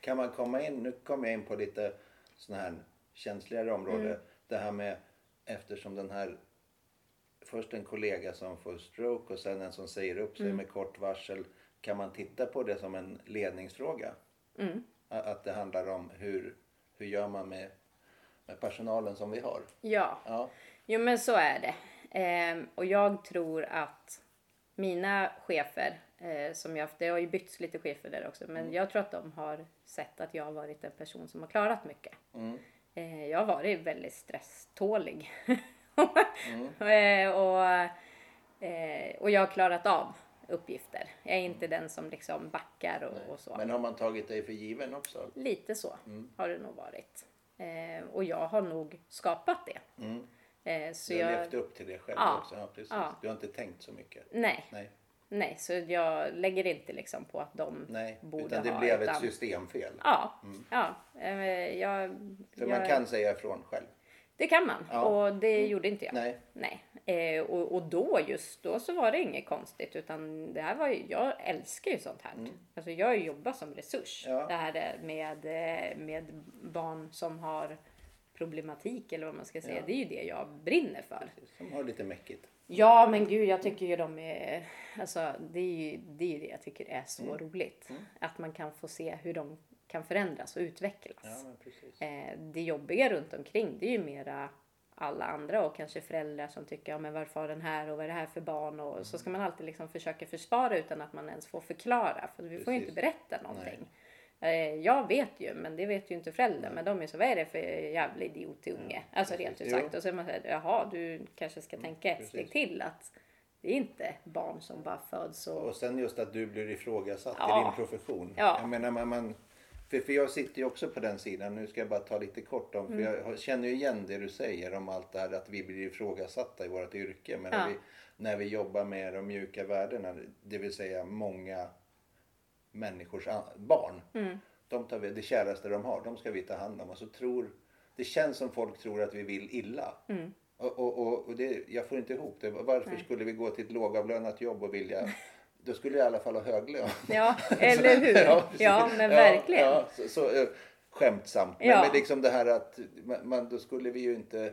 Kan man komma in, nu kommer jag in på lite sådana här känsligare områden. Mm. Det här med eftersom den här först en kollega som får stroke och sen en som säger upp Mm. sig med kort varsel. Kan man titta på det som en ledningsfråga? Mm. Att det handlar om hur, hur gör man med, med personalen som vi har? Ja, Ja, jo men så är det. Ehm, och jag tror att mina chefer, eh, som jag haft, det har ju bytts lite chefer där också, men jag tror att de har sett att jag har varit en person som har klarat mycket. Eh, jag har varit väldigt stresstålig. eh, och, eh, och jag har klarat av uppgifter. Jag är inte den som liksom backar och, och så. men har man tagit dig för given också? Lite så har det nog varit. Eh, och jag har nog skapat det. Eh, så Du har jag, levt upp till det själv Ja. också? Ja, precis. Ja. Du har inte tänkt så mycket? nej, Nej. Nej, så jag lägger inte liksom på att de Nej, borde utan det ha. blev utan, ett systemfel. Ja, ja. Eh, jag, För jag, man kan säga ifrån själv. Det kan man Ja. och det gjorde inte jag. Nej. Nej. Eh, och, och då just då så var det inget konstigt utan det här var ju, jag älskar ju sånt här. Alltså jag jobbar som resurs. Mm. Ja. Det här med, eh, med barn som har problematik eller vad man ska säga. Ja. Det är ju det jag brinner för. Som har lite mäckigt. Ja men gud jag tycker ju de är, alltså det är ju det, är ju det jag tycker är så Mm. roligt. Att man kan få se hur de kan förändras och utvecklas. Ja, precis. Eh, det jobbiga runt omkring det är ju mera alla andra och kanske föräldrar som tycker ja, men varför har den här och vad är det här för barn och så ska man alltid liksom försöka försvara utan att man ens får förklara för vi får ju inte Precis. berätta någonting. Eh, jag vet ju men det vet ju inte föräldrar men de är så vad är det för jävla idiotunge? Alltså rent ut sagt och så är man såhär jaha du kanske ska tänka ett precis. steg till att det är inte barn som bara föds och Och sen just att du blir ifrågasatt Ja. i din profession. Ja. Jag menar, man, man, för, för jag sitter ju också på den sidan. Nu ska jag bara ta lite kort om, Mm. för jag har- känner ju igen det du säger om allt det här att vi blir ifrågasatta i vårt yrke. Men Ja. när, vi, när vi jobbar med de mjuka värdena, det vill säga många människors barn. Mm. De tar vi, det käraste de har, de ska vi ta hand om. Och så tror, det känns som folk tror att vi vill illa. Mm. Och, och, och, och det, jag får inte ihop det. Varför skulle vi gå till ett lågavlönat jobb och vilja... Då skulle jag i alla fall ha hög lön. ja eller hur? precis. ja, men verkligen. Ja, så, så, eh, skämtsamt. Men, Ja. men liksom det här att man, man, då skulle vi ju inte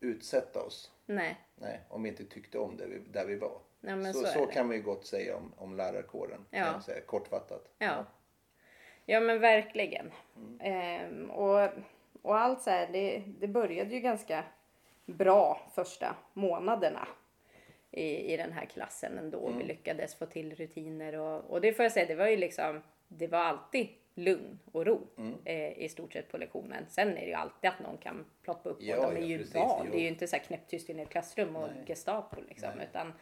utsätta oss. Nej. Nej, om vi inte tyckte om det vi, där vi var. Ja, men så så så kan vi gott säga om, om lärarkåren. kan Ja. jag säga, kortfattat. Ja. Ja men verkligen. Ehm, och, och allt så här, det, det började ju ganska bra första månaderna i, i den här klassen ändå. Vi lyckades få till rutiner och, och det får jag säga, det var ju liksom, det var alltid lugn och ro eh, i stort sett på lektionen. Sen är det ju alltid att någon kan ploppa upp Ja, och de är ja, ju precis, barn. jo. Det är ju inte så här knäpptyst i ett klassrum och Nej. Gestapo liksom. Nej. Utan,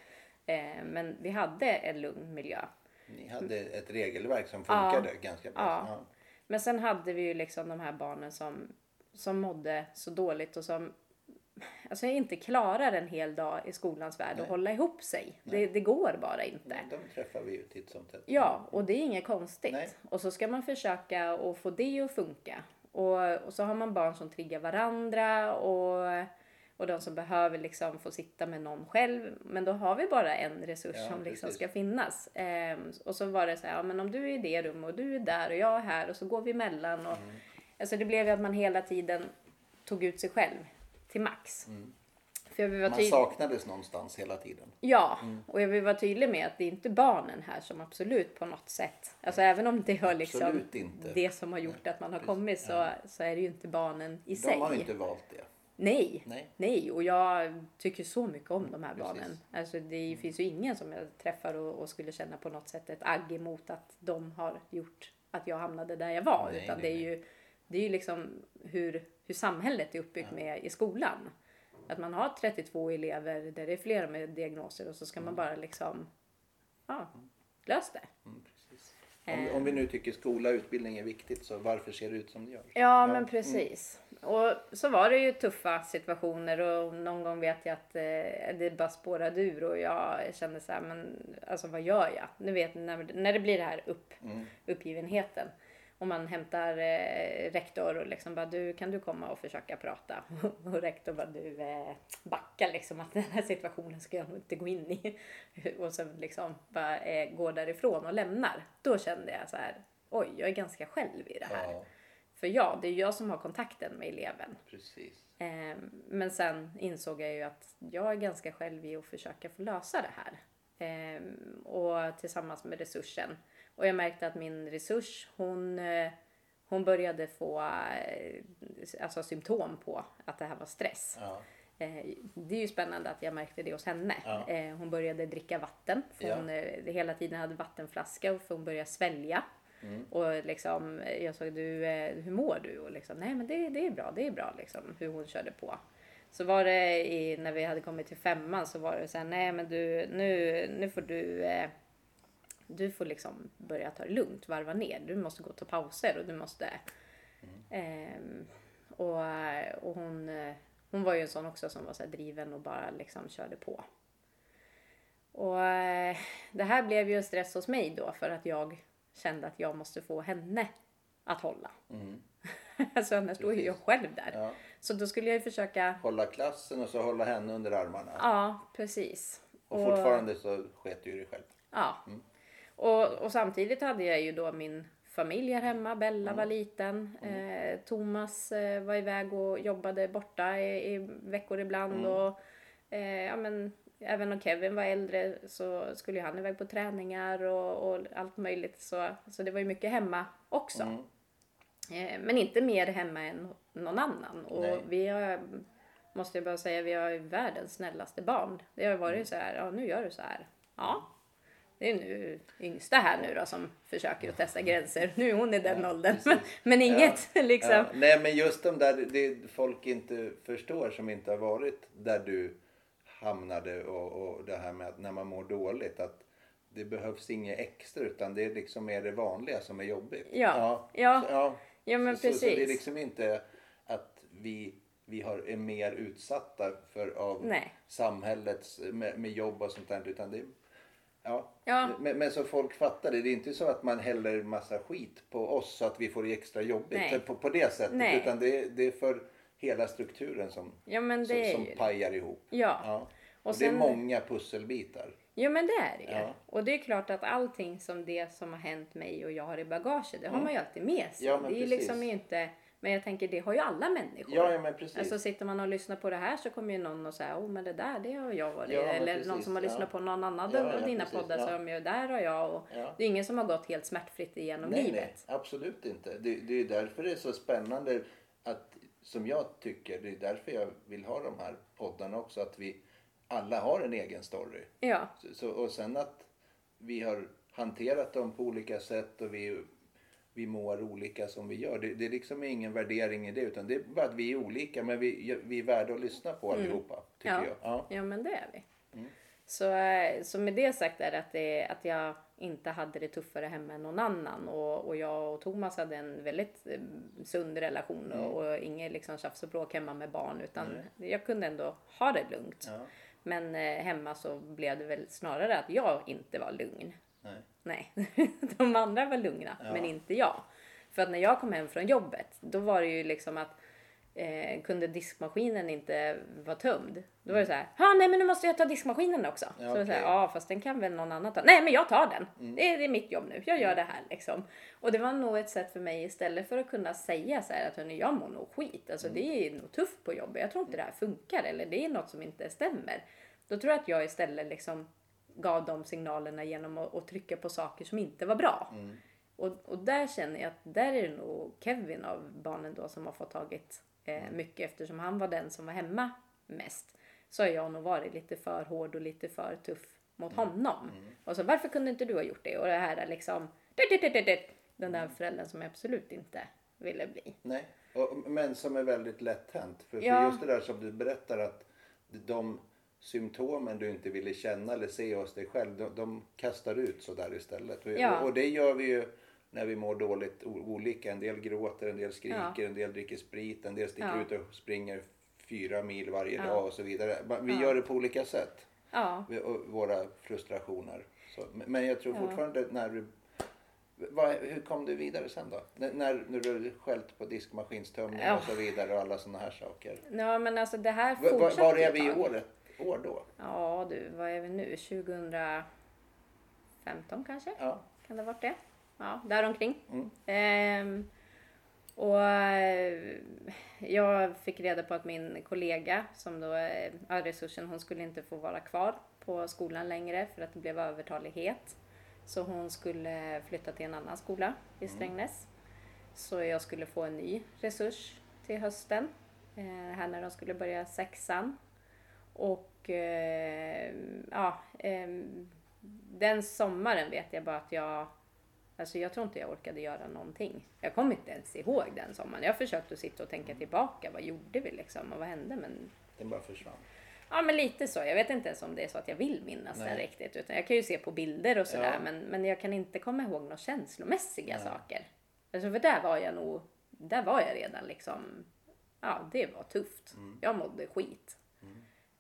eh, men vi hade en lugn miljö. Ni hade ett regelverk som funkade ganska bra. Ja. Ja. Men sen hade vi ju liksom de här barnen som, som mådde så dåligt och som alltså inte klarar en hel dag i skolans värld och hålla ihop sig. Det, det går bara inte. De träffar vi ju titt som tätt. Ja, och det är inget konstigt. Nej. Och så ska man försöka att få det att funka. Och, och så har man barn som triggar varandra och, och de som behöver liksom få sitta med någon själv. Men då har vi bara en resurs Ja, som liksom precis. ska finnas. Ehm, och så var det så här, ja men om du är i det rummet och du är där och jag är här och så går vi emellan. Och, Alltså det blev ju att man hela tiden tog ut sig själv till max. För vi var Man tydlig- saknades någonstans hela tiden. Ja, och jag vill vara tydlig med att det är inte barnen här som absolut på något sätt, alltså även om det har liksom det som har gjort att man har kommit så, så är det ju inte barnen i De sig. har ju inte valt det. Nej, Nej. nej, och jag tycker så mycket om de här Precis. barnen. Alltså det finns ju ingen som jag träffar och, och skulle känna på något sätt ett agg emot att de har gjort att jag hamnade där jag var. Nej, utan nej, det är ju, det är ju liksom hur, hur samhället är uppbyggt med i skolan. Att man har 32 elever där det är flera med diagnoser och så ska man bara liksom, ja, lös det. Mm. Om, om vi nu tycker skola och utbildning är viktigt så varför ser det ut som det gör? Ja, men precis. Och så var det ju tuffa situationer och någon gång vet jag att eh, det bara spårade ur och jag kände så här, men alltså vad gör jag? Nu vet när, när det blir det här upp, uppgivenheten och man hämtar eh, rektor och liksom bara du kan du komma och försöka prata och rektor bara du eh, backa liksom att den här situationen ska jag nog inte gå in i och sen liksom bara eh, går därifrån och lämnar. Då kände jag så här oj jag är ganska själv i det här. Ja, För ja, det är jag som har kontakten med eleven. precis. Eh, men sen insåg jag ju att jag är ganska själv i att försöka få lösa det här. Eh, och tillsammans med resursen. Och jag märkte att min resurs, hon, eh, hon började få eh, alltså symptom på att det här var stress. Ja. Eh, det är ju spännande att jag märkte det hos henne. Ja. Hon började dricka vatten. För Ja. hon eh, hela tiden hade vattenflaska för hon började svälja. Mm. Och liksom, jag sa du, hur mår du? Och liksom, nej men det, det är bra, det är bra liksom. Hur hon körde på. Så var det i, när vi hade kommit till femman så var det så här, nej men du, nu, nu får du, eh, du får liksom börja ta det lugnt, varva ner. Du måste gå och ta pauser och du måste, ehm, och, och hon, eh, hon var ju en sån också som var så driven och bara liksom körde på. Och eh, det här blev ju en stress hos mig då för att jag kände att jag måste få henne att hålla. Mm. alltså annars står ju jag själv där. Ja. Så då skulle jag ju försöka, Hålla klassen och så hålla henne under armarna. ja precis. Och fortfarande så sket du i dig själv. Ja. Och, och samtidigt hade jag ju då min familj här hemma. Bella var liten. Eh, Thomas eh, var iväg och jobbade borta i, i veckor ibland. Och, eh, ja, men, även om Kevin var äldre så skulle han iväg på träningar och, och allt möjligt. Så, så det var ju mycket hemma också. Mm. Eh, men inte mer hemma än någon annan. Och Nej. vi har, måste jag bara säga, vi har ju världens snällaste barn. Det har varit så här, ja nu gör du så här. Ja. Det är nu yngsta här nu då som försöker att testa gränser. Nu är hon i den åldern. Men, men inget liksom. Ja, nej men just de där det folk inte förstår som inte har varit där du hamnade och, och det här med att när man mår dåligt att det behövs inget extra utan det är liksom mer det vanliga som är jobbigt. Ja, ja. Ja. Ja men så, så, så det är precis. liksom inte att vi, vi har, är mer utsatta för av Nej. samhällets med, med jobb och sånt där utan det Ja, Ja. Men, men så folk fattar det. Det är inte så att man häller massa skit på oss så att vi får det extra jobbigt Nej. på, på det sättet. Nej. Utan det, är- det är för hela strukturen som, Ja som, som det. pajar ihop. Ja. Ja. Och, Och det är sen- många pusselbitar. Jo men det är det. Ja. Och det är klart att allting som det som har hänt mig och jag har i bagaget, det har man ju alltid med sig. Ja, det är ju precis. liksom inte, men jag tänker det har ju alla människor. Ja, ja men precis. Alltså sitter man och lyssnar på det här så kommer ju någon och säga, oh men det där det har jag varit. Ja, Eller precis, någon som har ja. lyssnat på någon annan Ja, av dina precis, poddar ja. som ju, där har jag. Och. Det är ingen som har gått helt smärtfritt igenom nej, livet. nej, absolut inte. Det, det är därför det är så spännande att, som jag tycker, det är därför jag vill ha de här poddarna också. Att vi alla har en egen story. Ja, så, och sen att vi har hanterat dem på olika sätt och vi, vi mår olika som vi gör. Det, det är liksom ingen värdering i det utan det är bara att vi är olika men vi, vi är värda att lyssna på allihopa. Tycker Mm. ja. jag. Ja. ja men det är vi. Mm. Så, eh, så med det sagt är det att, det att jag inte hade det tuffare hemma än någon annan. Och, och jag och Thomas hade en väldigt eh, sund relation Mm. och, och inget liksom tjafs och bråk hemma med barn. Utan jag kunde ändå ha det lugnt. Ja. Men eh, hemma så blev det väl snarare att jag inte var lugn. Nej. Nej, de andra var lugna, men inte jag. För att när jag kom hem från jobbet, då var det ju liksom att eh, kunde diskmaskinen inte vara tömd. Då var det så här, ja nej men nu måste jag ta diskmaskinen också. Ja, så det så här, ja fast den kan väl någon annan ta. Nej men jag tar den. Mm. Det, är, det är mitt jobb nu. Jag gör det här liksom. Och det var nog ett sätt för mig istället för att kunna säga så här att jag mår nog skit. Alltså Mm. det är nog tufft på jobbet. Jag tror inte det här funkar eller det är något som inte stämmer. Då tror jag att jag istället liksom gav de signalerna genom att, att trycka på saker som inte var bra. Mm. Och, och där känner jag att där är det nog Kevin av barnen då som har fått tagit eh, Mm. mycket eftersom han var den som var hemma mest. Så har jag nog varit lite för hård och lite för tuff mot Mm. honom. Och så varför kunde inte du ha gjort det? Och det här är liksom den där föräldern som jag absolut inte ville bli. Nej, och, men som är väldigt lätt hänt. För, Ja. för just det där som du berättar att de symptomen du inte ville känna eller se hos dig själv, de, de kastar ut så där istället. Och, Ja. och, och det gör vi ju när vi mår dåligt olika. En del gråter, en del skriker, Ja. en del dricker sprit, en del sticker Ja. ut och springer fyra mil varje Ja. dag och så vidare. Vi gör det på olika sätt, Ja, våra frustrationer. Så, men- jag tror fortfarande när du vad, hur kom du vidare sen då? N- när, när du skällt på diskmaskinstömning och så vidare och alla sådana här saker. ja men alltså det här V- var, fortsatte var är vi i året, år då? Ja du, vad är vi nu? 2015 kanske? Ja. Kan det ha varit det? Ja, däromkring. Mm. Ehm, och eh, jag fick reda på att min kollega som då är ja, resursen, hon skulle inte få vara kvar på skolan längre för att det blev övertalighet. Så hon skulle flytta till en annan skola i Strängnäs. Så jag skulle få en ny resurs till hösten. Eh, här när de skulle börja sexan. Och eh, ja, ehm, den sommaren vet jag bara att jag Alltså jag tror inte jag orkade göra någonting. Jag kommer inte ens ihåg den sommaren. Jag försökte att sitta och tänka tillbaka. Vad gjorde vi liksom och vad hände? Men Den bara försvann. ja, men lite så. Jag vet inte ens om det är så att jag vill minnas Nej. riktigt. Utan jag kan ju se på bilder och sådär. Ja. Men, men jag kan inte komma ihåg några känslomässiga Nej. saker. Alltså för där var jag nog, där var jag redan liksom, ja det var tufft. Mm. Jag mådde skit.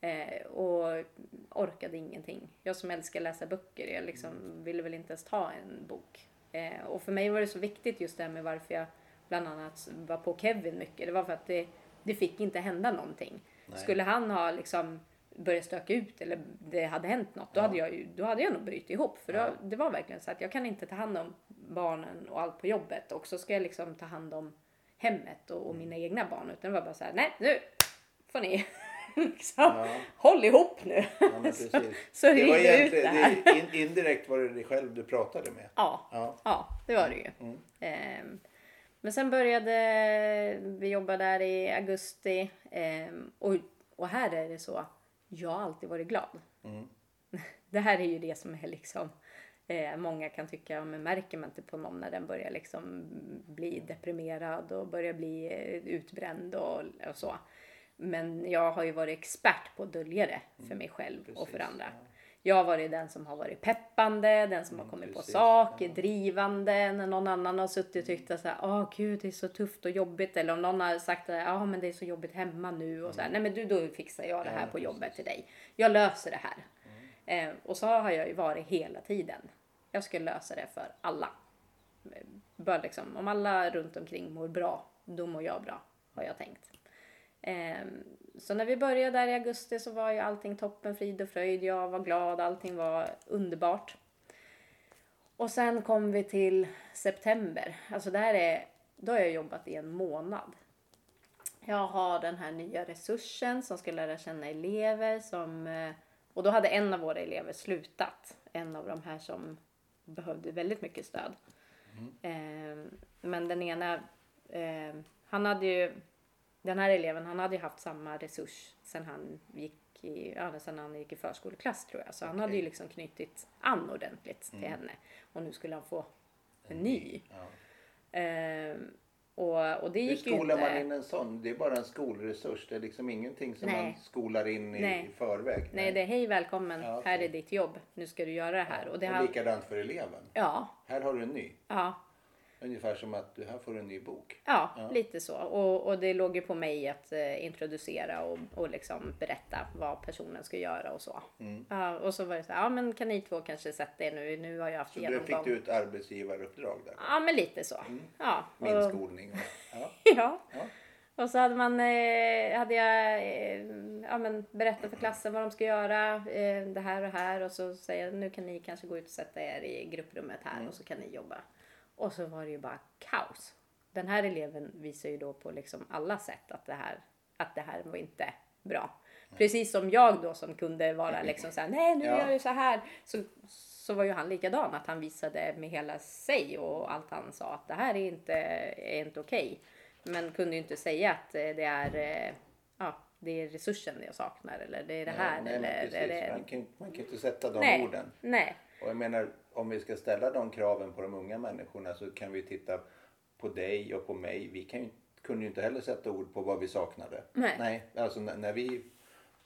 Eh, och orkade ingenting. Jag som älskar läsa böcker, jag liksom Mm. ville väl inte ens ta en bok. Eh, och för mig var det så viktigt just det här med varför jag bland annat var på Kevin mycket. Det var för att det, det fick inte hända någonting. Nej. Skulle han ha liksom börjat stöka ut eller det hade hänt något, då, Ja. hade, jag då hade jag nog brutit ihop. För Ja. då, det var verkligen så att jag kan inte ta hand om barnen och allt på jobbet och så ska jag liksom ta hand om hemmet och, Mm. och mina egna barn. Utan det var bara så här, nej nu får ni liksom, Ja. håll ihop nu. Ja, precis. så det var ut det egentligen, här. det, indirekt var det dig själv du pratade med. Ja, Ja. ja, det var det ju. Mm. Ehm, men sen började vi jobba där i augusti ehm, och, och här är det så, jag har alltid varit glad. Mm. Det här är ju det som är liksom eh, Många kan tycka, men märker man inte på någon när den börjar liksom bli deprimerad och börjar bli eh, utbränd och, och så. Men jag har ju varit expert på att dölja det för mig själv och för Mm. Precis, andra. ja. Jag har varit den som har varit peppande, den som har Mm, kommit på precis, saker, ja. drivande när någon annan har suttit och tyckt att gud det är så tufft och jobbigt eller om någon har sagt att men det är så jobbigt hemma nu och så här, nej men du då fixar jag det här Mm. Ja, på precis. Mm. jobbet till dig. Jag löser det här. Eh, och så har jag ju varit hela tiden. Jag ska lösa det för alla. Bara liksom, om alla runt omkring mår bra, då mår jag bra, har jag tänkt. Ehm, så när vi började där i augusti så var ju allting toppen, frid och fröjd. Jag var glad, allting var underbart. Och sen kom vi till september. Alltså det här är, då har jag jobbat i en månad. Jag har den här nya resursen som ska lära känna elever som eh, och då hade en av våra elever slutat. En av de här som behövde väldigt mycket stöd. Eh, men den ena, eh, han hade ju, den här eleven han hade ju haft samma resurs sen han gick i, ja, sen han gick i förskoleklass tror jag. Så han hade ju liksom knutit an ordentligt till henne. Och nu skulle han få en ny. Ja. Eh, och, och det Hur gick ju skolar inte. man in en sån? Det är bara en skolresurs. Det är liksom ingenting som Nej. man skolar in i, Nej. i förväg. Nej, det är hej välkommen, Ja, okej. här är ditt jobb, nu ska du göra det här. Och det och likadant för eleven. ja, Här har du en ny. ja, Ungefär som att du här får en ny bok. ja, Ja. lite så. Och, och det låg ju på mig att eh, introducera och, och liksom berätta vad personen ska göra och så. Mm. Ja, och så var det så här, ja men kan ni två kanske sätta er nu, nu har jag haft Så genomgång. fick du ett arbetsgivaruppdrag där. Ja men lite så. Ja, Min och, skolning. och- Ja. ja. Ja. Och så hade, man, eh, hade jag eh, ja, men berättat för klassen vad de ska göra. Eh, det här och här. Och så säger jag nu kan ni kanske gå ut och sätta er i grupprummet här och så kan ni jobba. Och så var det ju bara kaos. Den här eleven visar ju då på liksom alla sätt att det här, att det här var inte bra. Precis som jag då som kunde vara liksom såhär, nej nu Ja. gör jag så här. Så, så var ju han likadan, att han visade med hela sig och allt han sa att det här är inte, är inte okej. Men kunde ju inte säga att det är, ja, det är resursen jag saknar eller det är det här. Nej, men eller precis. det... man, kan, man kan inte sätta de nej, orden. nej, Och jag menar, om vi ska ställa de kraven på de unga människorna så kan vi titta på dig och på mig. Vi kan ju, kunde ju inte heller sätta ord på vad vi saknade. Nej. Nej, alltså när, när vi,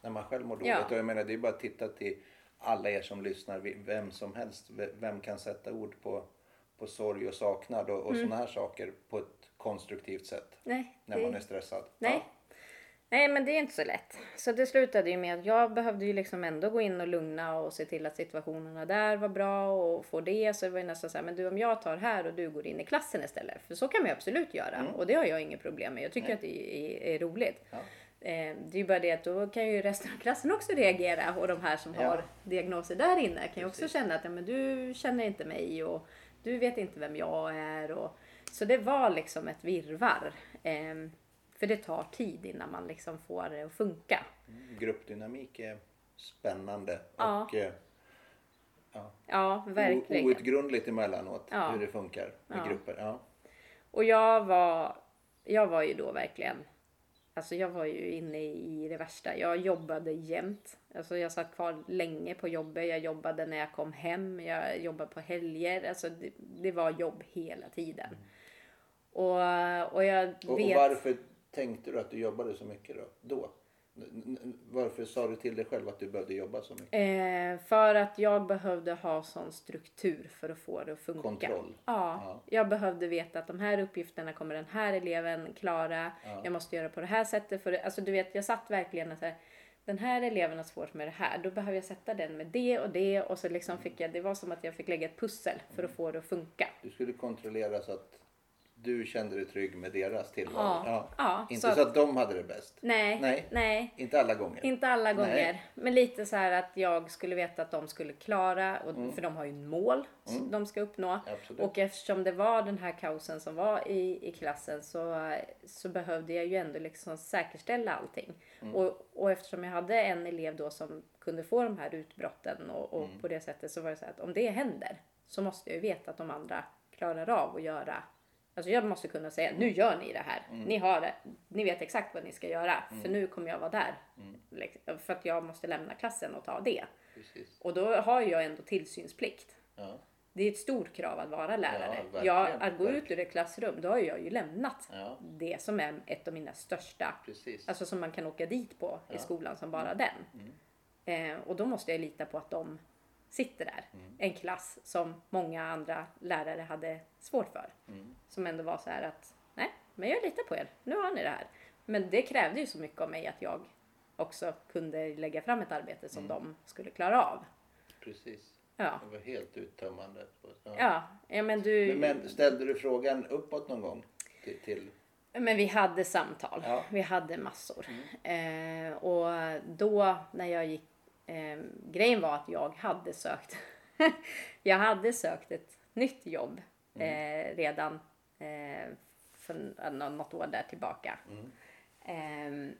när man själv mår dåligt. Ja. Och jag menar, det är bara att titta till alla er som lyssnar, vem som helst. Vem kan sätta ord på, på sorg och saknad och, och Mm. sådana här saker på ett konstruktivt sätt. nej. När det- man är stressad. Nej. Nej men det är inte så lätt. Så det slutade ju med att jag behövde ju liksom ändå gå in och lugna och se till att situationerna där var bra och få det. Så det var ju nästan så här, men du om jag tar här och du går in i klassen istället. För så kan man ju absolut göra och det har jag inget problem med. Jag tycker att det är, är roligt. Ja. Eh, det är ju bara det att då kan ju resten av klassen också reagera och de här som Ja. har diagnoser där inne kan ju också känna att ja, men du känner inte mig och du vet inte vem jag är. Och, så det var liksom ett virrvarr. Eh, för det tar tid innan man liksom får det att funka. Gruppdynamik är spännande Ja. och eh, ja, Ja, verkligen. outgrundligt emellanåt Ja. hur det funkar med Ja. grupper. Ja. Och jag var, jag var ju då verkligen, alltså jag var ju inne i det värsta. Jag jobbade jämt. Alltså jag satt kvar länge på jobbet. Jag jobbade när jag kom hem. Jag jobbade på helger. Alltså det, det var jobb hela tiden. Och, och jag Och, och vet... varför tänkte du att du jobbade så mycket då? då? Varför sa du till dig själv att du behövde jobba så mycket? Eh, för att jag behövde ha sån struktur för att få det att funka. Kontroll. Ja, Ja. jag behövde veta att de här uppgifterna kommer den här eleven klara. Jag måste göra på det här sättet. För det, alltså du vet, jag satt verkligen och så här, den här eleven har svårt med det här. Då behöver jag sätta den med det och det. Och så liksom fick jag, det var som att jag fick lägga ett pussel för att få det att funka. Du skulle kontrollera så att du kände dig trygg med deras tillvaro. Ja. Ja, Inte så så att- att, de hade det bäst. Nej, Nej. nej. Inte alla gånger. Inte alla gånger. Nej. Men lite så här att jag skulle veta att de skulle klara. Och, För de har ju mål som de ska uppnå. Mm. Absolut. Och eftersom det var den här kaosen som var i, i klassen så, så behövde jag ju ändå liksom säkerställa allting. Mm. Och, och eftersom jag hade en elev då som kunde få de här utbrotten och, och Mm. på det sättet så var det så här att om det händer så måste jag ju veta att de andra klarar av att göra Alltså jag måste kunna säga, nu gör ni det här. Mm. Ni har det. Ni vet exakt vad ni ska göra. För nu kommer jag vara där. Liksom, För att jag måste lämna klassen och ta det. Precis. Och då har jag ändå tillsynsplikt. Ja. Det är ett stort krav att vara lärare. verkligen, jag, att gå ut ur ett klassrum, då har jag ju lämnat Ja. det som är ett av mina största, Precis. alltså som man kan åka dit på i skolan som bara den. Eh, och då måste jag lita på att de sitter där. En klass som många andra lärare hade svårt för. Som ändå var så här att, nej, men jag litar på er. Nu har ni det här. Men det krävde ju så mycket av mig att jag också kunde lägga fram ett arbete som de skulle klara av. Precis. Ja, Det var helt uttömmande. Ja. ja, ja men du. Men, men ställde du frågan uppåt någon gång? Till, till... Men vi hade samtal. Ja. Vi hade massor. Eh, och då när jag gick... Eh, grejen var att jag hade sökt... jag hade sökt ett nytt jobb eh, redan eh, för nå- något år där tillbaka. Eh,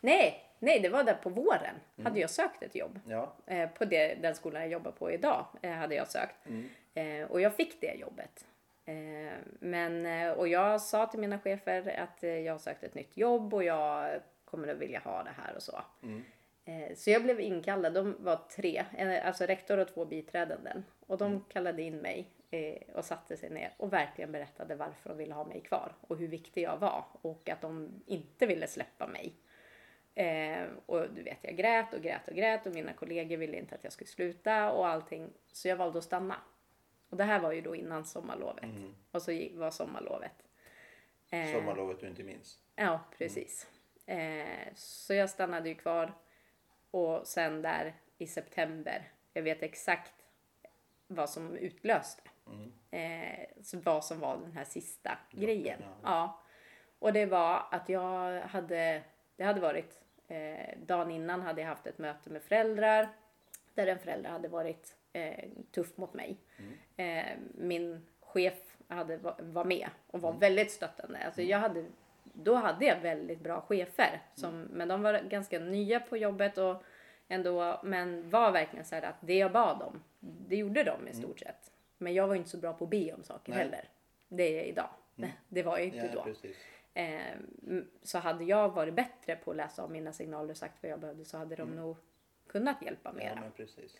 nej, nej, det var där på våren. Hade jag sökt ett jobb. Ja. Eh, på det, den skolan jag jobbar på idag eh, hade jag sökt. Eh, och jag fick det jobbet. Eh, men, och jag sa till mina chefer att jag har sökt ett nytt jobb och jag kommer att vilja ha det här och så. Eh, så jag blev inkallad. De var tre, en, alltså rektor och två biträdanden. Och de kallade in mig eh, och satte sig ner och verkligen berättade varför de ville ha mig kvar och hur viktig jag var och att de inte ville släppa mig. Eh, och du vet, jag grät och grät och grät och mina kollegor ville inte att jag skulle sluta och allting. Så jag valde att stanna. Och det här var ju då innan sommarlovet. Och så var sommarlovet. Eh, Sommarlovet du inte minns. Ja, precis. Eh, så jag stannade ju kvar. Och sen där i september, jag vet exakt vad som utlöste. Eh, så vad som var den här sista grejen. ja. Ja. Och det var att jag hade, det hade varit, eh, dagen innan hade jag haft ett möte med föräldrar. Där en förälder hade varit eh, tuff mot mig. Eh, min chef hade, va- var med och var väldigt stöttande. Alltså jag hade, då hade jag väldigt bra chefer. Som, Men de var ganska nya på jobbet och ändå, men var verkligen så här att det jag bad om, det gjorde de i stort sett. Men jag var inte så bra på att be om saker Nej. heller. Det är jag idag. Det var jag inte Ja, då. Eh, så hade jag varit bättre på att läsa av mina signaler och sagt vad jag behövde så hade de nog kunnat hjälpa Mm. Ja, mera. precis.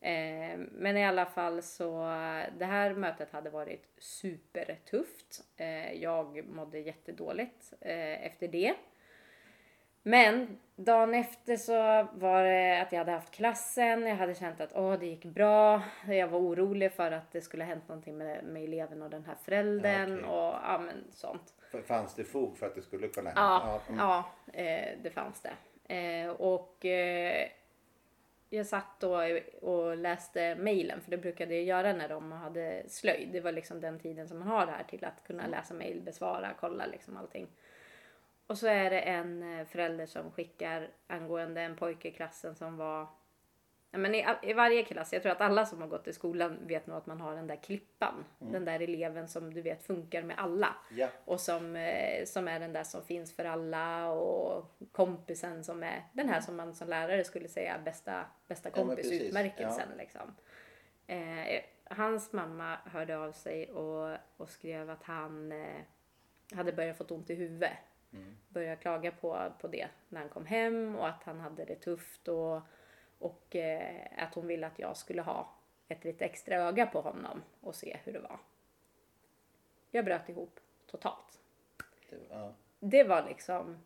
Eh, men i alla fall så det här mötet hade varit supertufft. Eh, jag mådde jättedåligt eh, efter det. Men dagen efter så var det att jag hade haft klassen. Jag hade känt att åh, det gick bra. Jag var orolig för att det skulle ha hänt någonting med, med eleven och den här föräldern Okej. och ja, men sånt. Fanns det fog för att det skulle kunna hända? Ja, mm. ja eh, det fanns det. Eh, och eh, jag satt då och läste mejlen för det brukade jag göra när de hade slöjd. Det var liksom den tiden som man har här till att kunna läsa mejl, besvara, kolla liksom allting. Och så är det en eh, förälder som skickar angående en pojke i klassen som var men i, I varje klass, jag tror att alla som har gått i skolan vet nog att man har den där klippan. Den där eleven som du vet funkar med alla. Ja. Och som, eh, som är den där som finns för alla och kompisen som är den här som man som lärare skulle säga bästa, bästa Ja, men kompis precis. utmärkelsen. Liksom. Eh, hans mamma hörde av sig och, och skrev att han eh, hade börjat fått ont i huvudet. Började klaga på, på det när han kom hem och att han hade det tufft och, och eh, att hon ville att jag skulle ha ett lite extra öga på honom och se hur det var. Jag bröt ihop totalt. Det, ja, Det var liksom,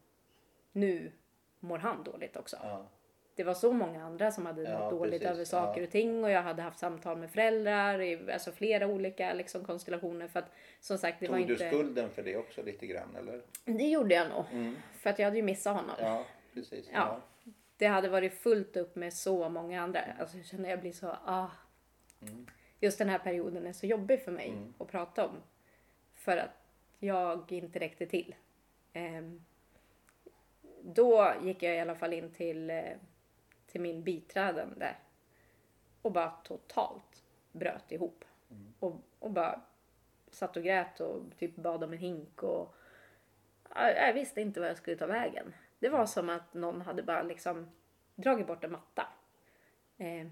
nu mår han dåligt också. ja. Det var så många andra som hade Ja, mått dåligt precis. över saker och ting och jag hade haft samtal med föräldrar i alltså flera olika liksom, konstellationer för att som sagt det Tog var du inte... skulden för det också lite grann eller? Det gjorde jag nog. För att jag hade ju missat honom. Ja, precis. Ja. Det hade varit fullt upp med så många andra. Alltså jag känner jag blir så, ah. Just den här perioden är så jobbig för mig att prata om. För att jag inte räckte till. Ehm, då gick jag i alla fall in till, eh, till min biträdande och bara totalt bröt ihop. Och, och bara satt och grät och typ bad om en hink och jag, jag visste inte vad jag skulle ta vägen. Det var som att någon hade bara liksom dragit bort en matta. Eh,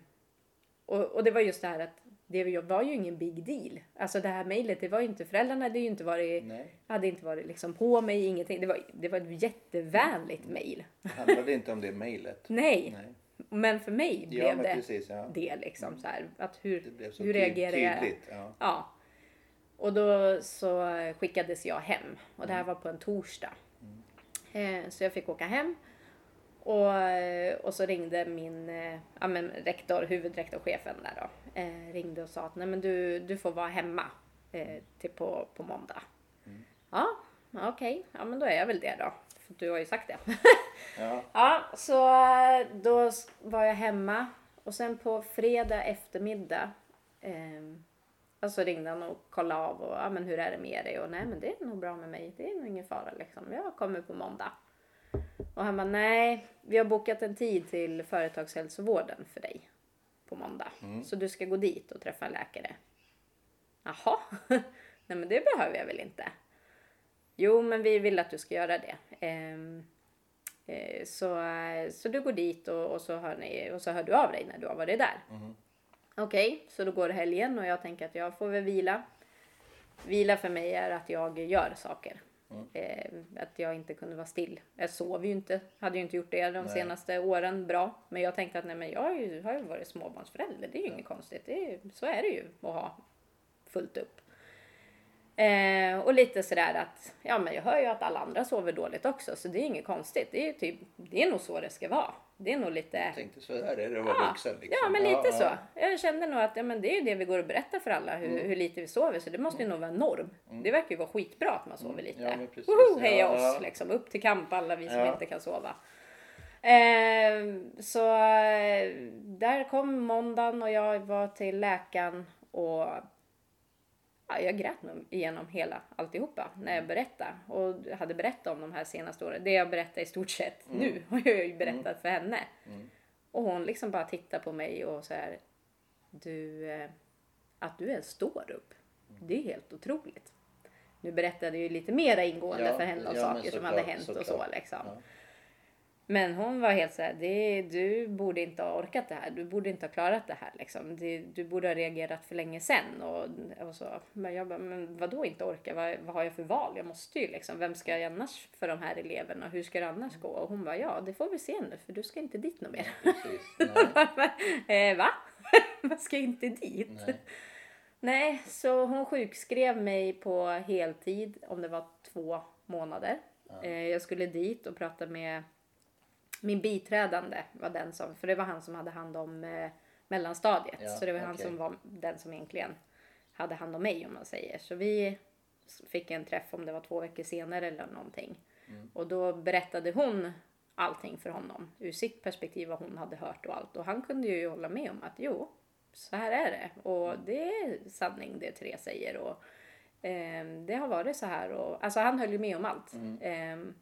och, och det var just det här att det var ju ingen big deal. Alltså det här mejlet, det var ju inte, föräldrarna hade ju inte varit, Nej. hade inte varit liksom på mig, ingenting. Det var, det var ett jättevänligt mejl. Det handlade inte om det mejlet. Nej, Nej. men för mig blev Ja, det precis. Ja. det liksom så här. Att hur, Det blev så hur reagerar jag? tydligt. Ja. Ja. Och då så skickades jag hem. Och det här var på en torsdag. Eh, så jag fick åka hem. Och, eh, och så ringde min eh, ja, men rektor, huvudrektorchefen där då. Ringde och sa att Nej, men du, du får vara hemma till på, på måndag. Ja, ja, okej. Ja men då är jag väl det då. För du har ju sagt det. Ja. Ja, så då var jag hemma och sen på fredag eftermiddag eh, och så ringde han och kollade av och ja, men hur är det med dig och nej men det är nog bra med mig. Det är nog ingen fara liksom. Jag kommer på måndag. Och han bara nej, vi har bokat en tid till företagshälsovården för dig på måndag. Så du ska gå dit och träffa en läkare. Jaha, nej men det behöver jag väl inte. Jo, men vi vill att du ska göra det. Ehm, Eh, Så, så du går dit och, och, så hör ni, och så hör du av dig när du har varit där. Okej, så då går helgen och jag tänker att jag får väl vila. Vila för mig är att jag gör saker. Eh, att jag inte kunde vara still. Jag sov ju inte, hade ju inte gjort det de Nej. senaste åren bra. Men jag tänkte att nej, men jag har ju, har ju varit småbarnsförälder, det är ju inget konstigt. Det är, så är det ju att ha fullt upp. Eh, och lite sådär att, ja men jag hör ju att alla andra sover dåligt också så det är inget konstigt. Det är ju typ, det är nog så det ska vara. Det är nog lite... Jag tänkte så där är det att vara Ja, vuxen. Liksom. ja men lite ja, så. Ja. Jag kände nog att ja, men det är ju det vi går och berättar för alla hur, hur lite vi sover så det måste ju nog vara norm. Det verkar ju vara skitbra att man sover lite. Ja, men precis. Woho, heja Ja, oss liksom. Upp till kamp alla vi som inte kan sova. Eh, så eh, där kom måndagen och jag var till läkaren och ja, jag grät nog igenom hela alltihopa när jag berättade. Och hade berättat om de här senaste åren. Det jag berättar i stort sett nu har jag ju berättat för henne. Och hon liksom bara tittar på mig och så här. Du, eh, att du ens står upp. Det är helt otroligt. Nu berättade jag ju lite mera ingående Ja, för henne om ja, saker som hade hänt och så liksom. Ja. Men hon var helt såhär, det, du borde inte ha orkat det här. Du borde inte ha klarat det här liksom. Det, du borde ha reagerat för länge sedan. Och, och så. Men jag bara, men vadå inte orka? Vad, vad har jag för val? Jag måste ju liksom. Vem ska jag annars för de här eleverna? Hur ska det annars gå? Och hon bara, ja det får vi se nu för du ska inte dit något mer. Precis. Eh, va? Vad ska inte dit? Nej. Nej, så hon sjukskrev mig på heltid om det var två månader. Eh, jag skulle dit och prata med min biträdande var den som, för det var han som hade hand om eh, mellanstadiet. Ja, så det var han okej. som var den som egentligen hade hand om mig om man säger. Så vi fick en träff om det var två veckor senare eller någonting. Mm. Och då berättade hon allting för honom ur sitt perspektiv vad hon hade hört och allt. Och han kunde ju hålla med om att jo, så här är det. Och det är sanning det Therese säger. Och, ehm, det har varit så här. Och, alltså han höll ju med om allt. Ehm,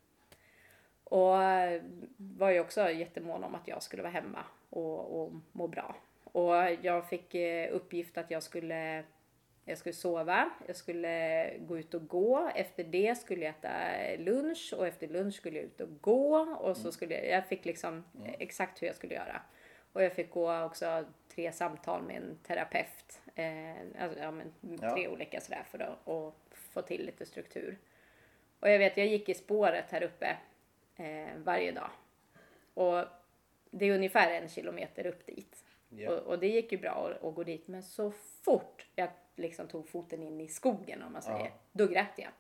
och eh, var ju också jättemån om att jag skulle vara hemma och, och må bra. Och jag fick eh, uppgift att jag skulle, jag skulle sova, jag skulle gå ut och gå. Efter det skulle jag äta lunch och efter lunch skulle jag ut och gå. Och så skulle jag, jag fick liksom exakt hur jag skulle göra. Och jag fick gå också tre samtal med en terapeut. Eh, alltså, ja, men, Ja. Tre olika sådär för att och få till lite struktur. Och jag vet, jag gick i spåret här uppe eh, varje dag. Och det är ungefär en kilometer upp dit. Ja. Och, och det gick ju bra att, att gå dit. Men så fort jag liksom tog foten in i skogen om man säger, Ja. då grät jag.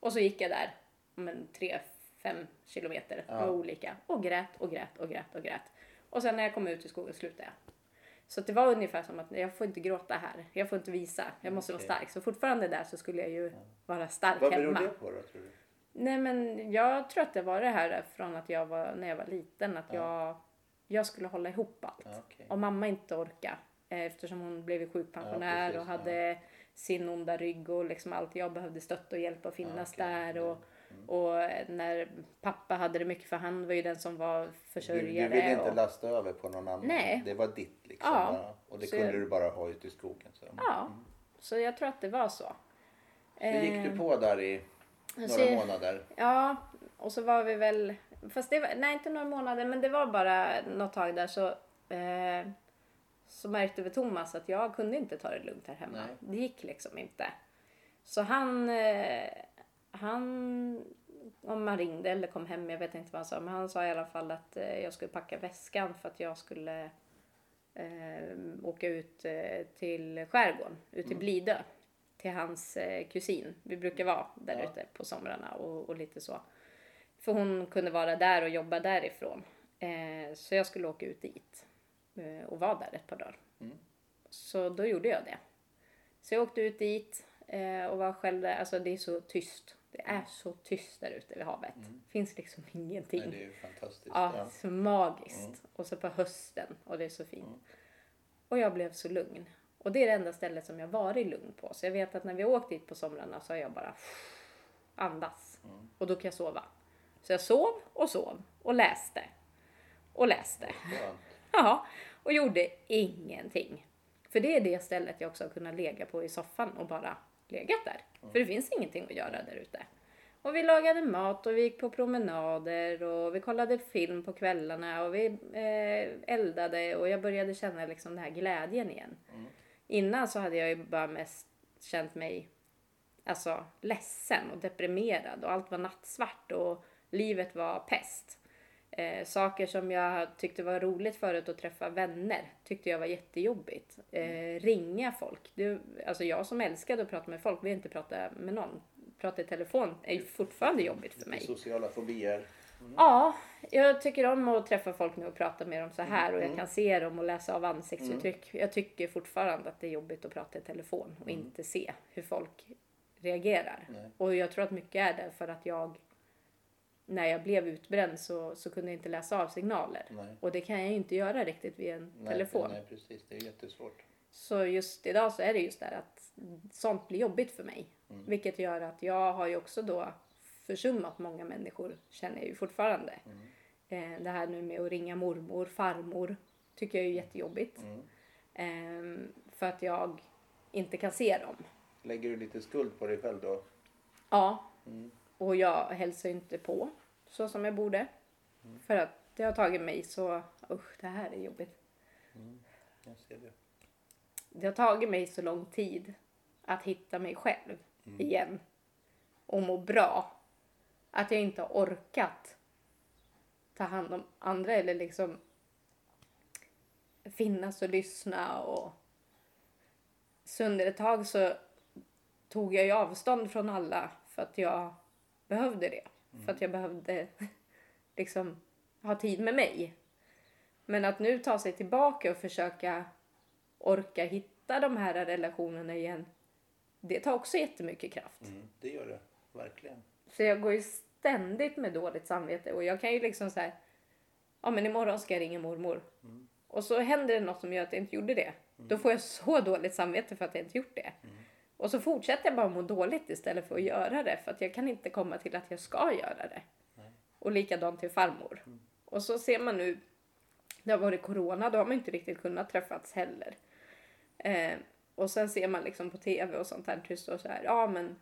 Och så gick jag där, men tre, fem kilometer var olika. Och grät och grät och grät och grät. Och sen när jag kom ut i skogen slutade jag. Så det var ungefär som att jag får inte gråta här. Jag får inte visa. Jag måste Okej. vara stark. Så fortfarande där så skulle jag ju vara stark Vad beror hemma. det på då tror du? Nej men jag tror att det var det här från att jag var, när jag var liten, att jag, jag skulle hålla ihop allt. Ja, okej. Och mamma inte orka eh, eftersom hon blev sjukpensionär Ja, precis, och hade sin onda rygg och liksom allt. Jag behövde stötta och hjälpa och finnas okej. där. Och, och när pappa hade det mycket för han var ju den som var Du, försörjare. du ville inte och, lasta över på någon annan? Nej. Det var ditt liksom? Ja. Och det Så kunde jag- du bara ha ute i skogen? Så. Ja, så jag tror att det var så. Så gick du på där i några så- månader? Ja, och så var vi väl, fast det var, nej inte några månader, men det var bara något tag där så, eh, så märkte vi Thomas att jag kunde inte ta det lugnt här hemma. Nej. Det gick liksom inte. Så han, eh, han, om man ringde eller kom hem, jag vet inte vad han sa, men han sa i alla fall att eh, jag skulle packa väskan för att jag skulle eh, åka ut eh, till skärgården, ut till Blidö. Till hans eh, kusin. Vi brukar vara där Ja. ute på somrarna och, och lite så. För hon kunde vara där och jobba därifrån. Eh, så jag skulle åka ut dit eh, och vara där ett par dagar. Mm. Så då gjorde jag det. Så jag åkte ut dit eh, och var själv där. Alltså det är så tyst. Det är så tyst där ute vid havet. finns liksom ingenting. Nej, det är ju fantastiskt. Ja, Ja. så magiskt. Och så på hösten och det är så fint. Och jag blev så lugn. Och det är det enda stället som jag varit lugn på. Så jag vet att när vi åkt dit på somrarna så har jag bara andas. Och då kan jag sova. Så jag sov och sov och läste. Och läste. Ja, och gjorde ingenting. För det är det stället jag också har kunnat lägga på i soffan och bara legat där. För det finns ingenting att göra där ute. Och vi lagade mat och vi gick på promenader och vi kollade film på kvällarna och vi eh, eldade och jag började känna liksom den här glädjen igen. Innan så hade jag ju bara mest känt mig alltså, ledsen och deprimerad och allt var nattsvart och livet var pest. Eh, saker som jag tyckte var roligt förut att träffa vänner tyckte jag var jättejobbigt. Eh, ringa folk. Du, alltså jag som älskade att prata med folk vill inte prata med någon. Prata i telefon är ju fortfarande jobbigt för mig. Sociala fobier. Ja, jag tycker om att träffa folk nu och prata med dem så här och jag kan se dem och läsa av ansiktsuttryck. Jag tycker fortfarande att det är jobbigt att prata i telefon och inte se hur folk reagerar. Nej. Och jag tror att mycket är därför att jag när jag blev utbränd så, så kunde jag inte läsa av signaler. Nej. Och det kan jag ju inte göra riktigt via en Nej, telefon. Nej, precis. Det är jättesvårt. Så just idag så är det just det att sånt blir jobbigt för mig. Vilket gör att jag har ju också då försummat många människor, känner jag ju fortfarande. Eh, det här nu med att ringa mormor, farmor, tycker jag är jättejobbigt. Eh, för att jag inte kan se dem. Lägger du lite skuld på dig själv då? Ja. Och jag hälsar inte på så som jag borde. För att det har tagit mig så, usch det här är jobbigt. Jag ser det. Det har tagit mig så lång tid att hitta mig själv igen. Och må bra. Att jag inte har orkat ta hand om andra eller liksom finnas och lyssna och så under ett tag så tog jag ju avstånd från alla för att jag behövde det. För att jag behövde liksom ha tid med mig. Men att nu ta sig tillbaka och försöka orka hitta de här relationerna igen. Det tar också jättemycket kraft. Mm, det gör det. Verkligen. Så jag går ju ständigt med dåligt samvete och jag kan ju liksom så här. Ja men imorgon ska jag ringa mormor. Och så händer det något som gör att jag inte gjorde det. Då får jag så dåligt samvete för att jag inte gjort det. Och så fortsätter jag bara må dåligt istället för att göra det. För att jag kan inte komma till att jag ska göra det. Och likadant till farmor. Och så ser man nu. Det har varit corona, då har man inte riktigt kunnat träffats heller. Eh, och sen ser man liksom på tv och sånt här. Det står så här, ja men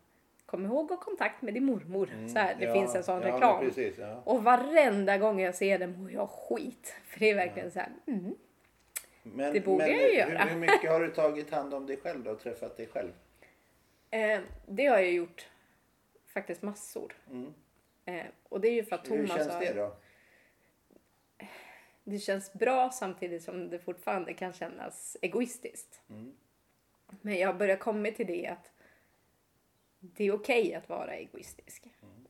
kom ihåg att ha kontakt med din mormor. så här, det Ja, finns en sån ja, reklam. precis, ja. Och varenda gång jag ser den mår jag skit. För det är verkligen så här, mm. Men, Det borde men jag ju hur, göra. hur mycket har du tagit hand om dig själv då och träffat dig själv? eh, Det har jag gjort faktiskt massor. Eh, och det är ju för att Mm. Hur Thomas känns har... det då? det känns bra samtidigt som det fortfarande kan kännas egoistiskt. Men jag börjar komma till det att det är okej att vara egoistisk.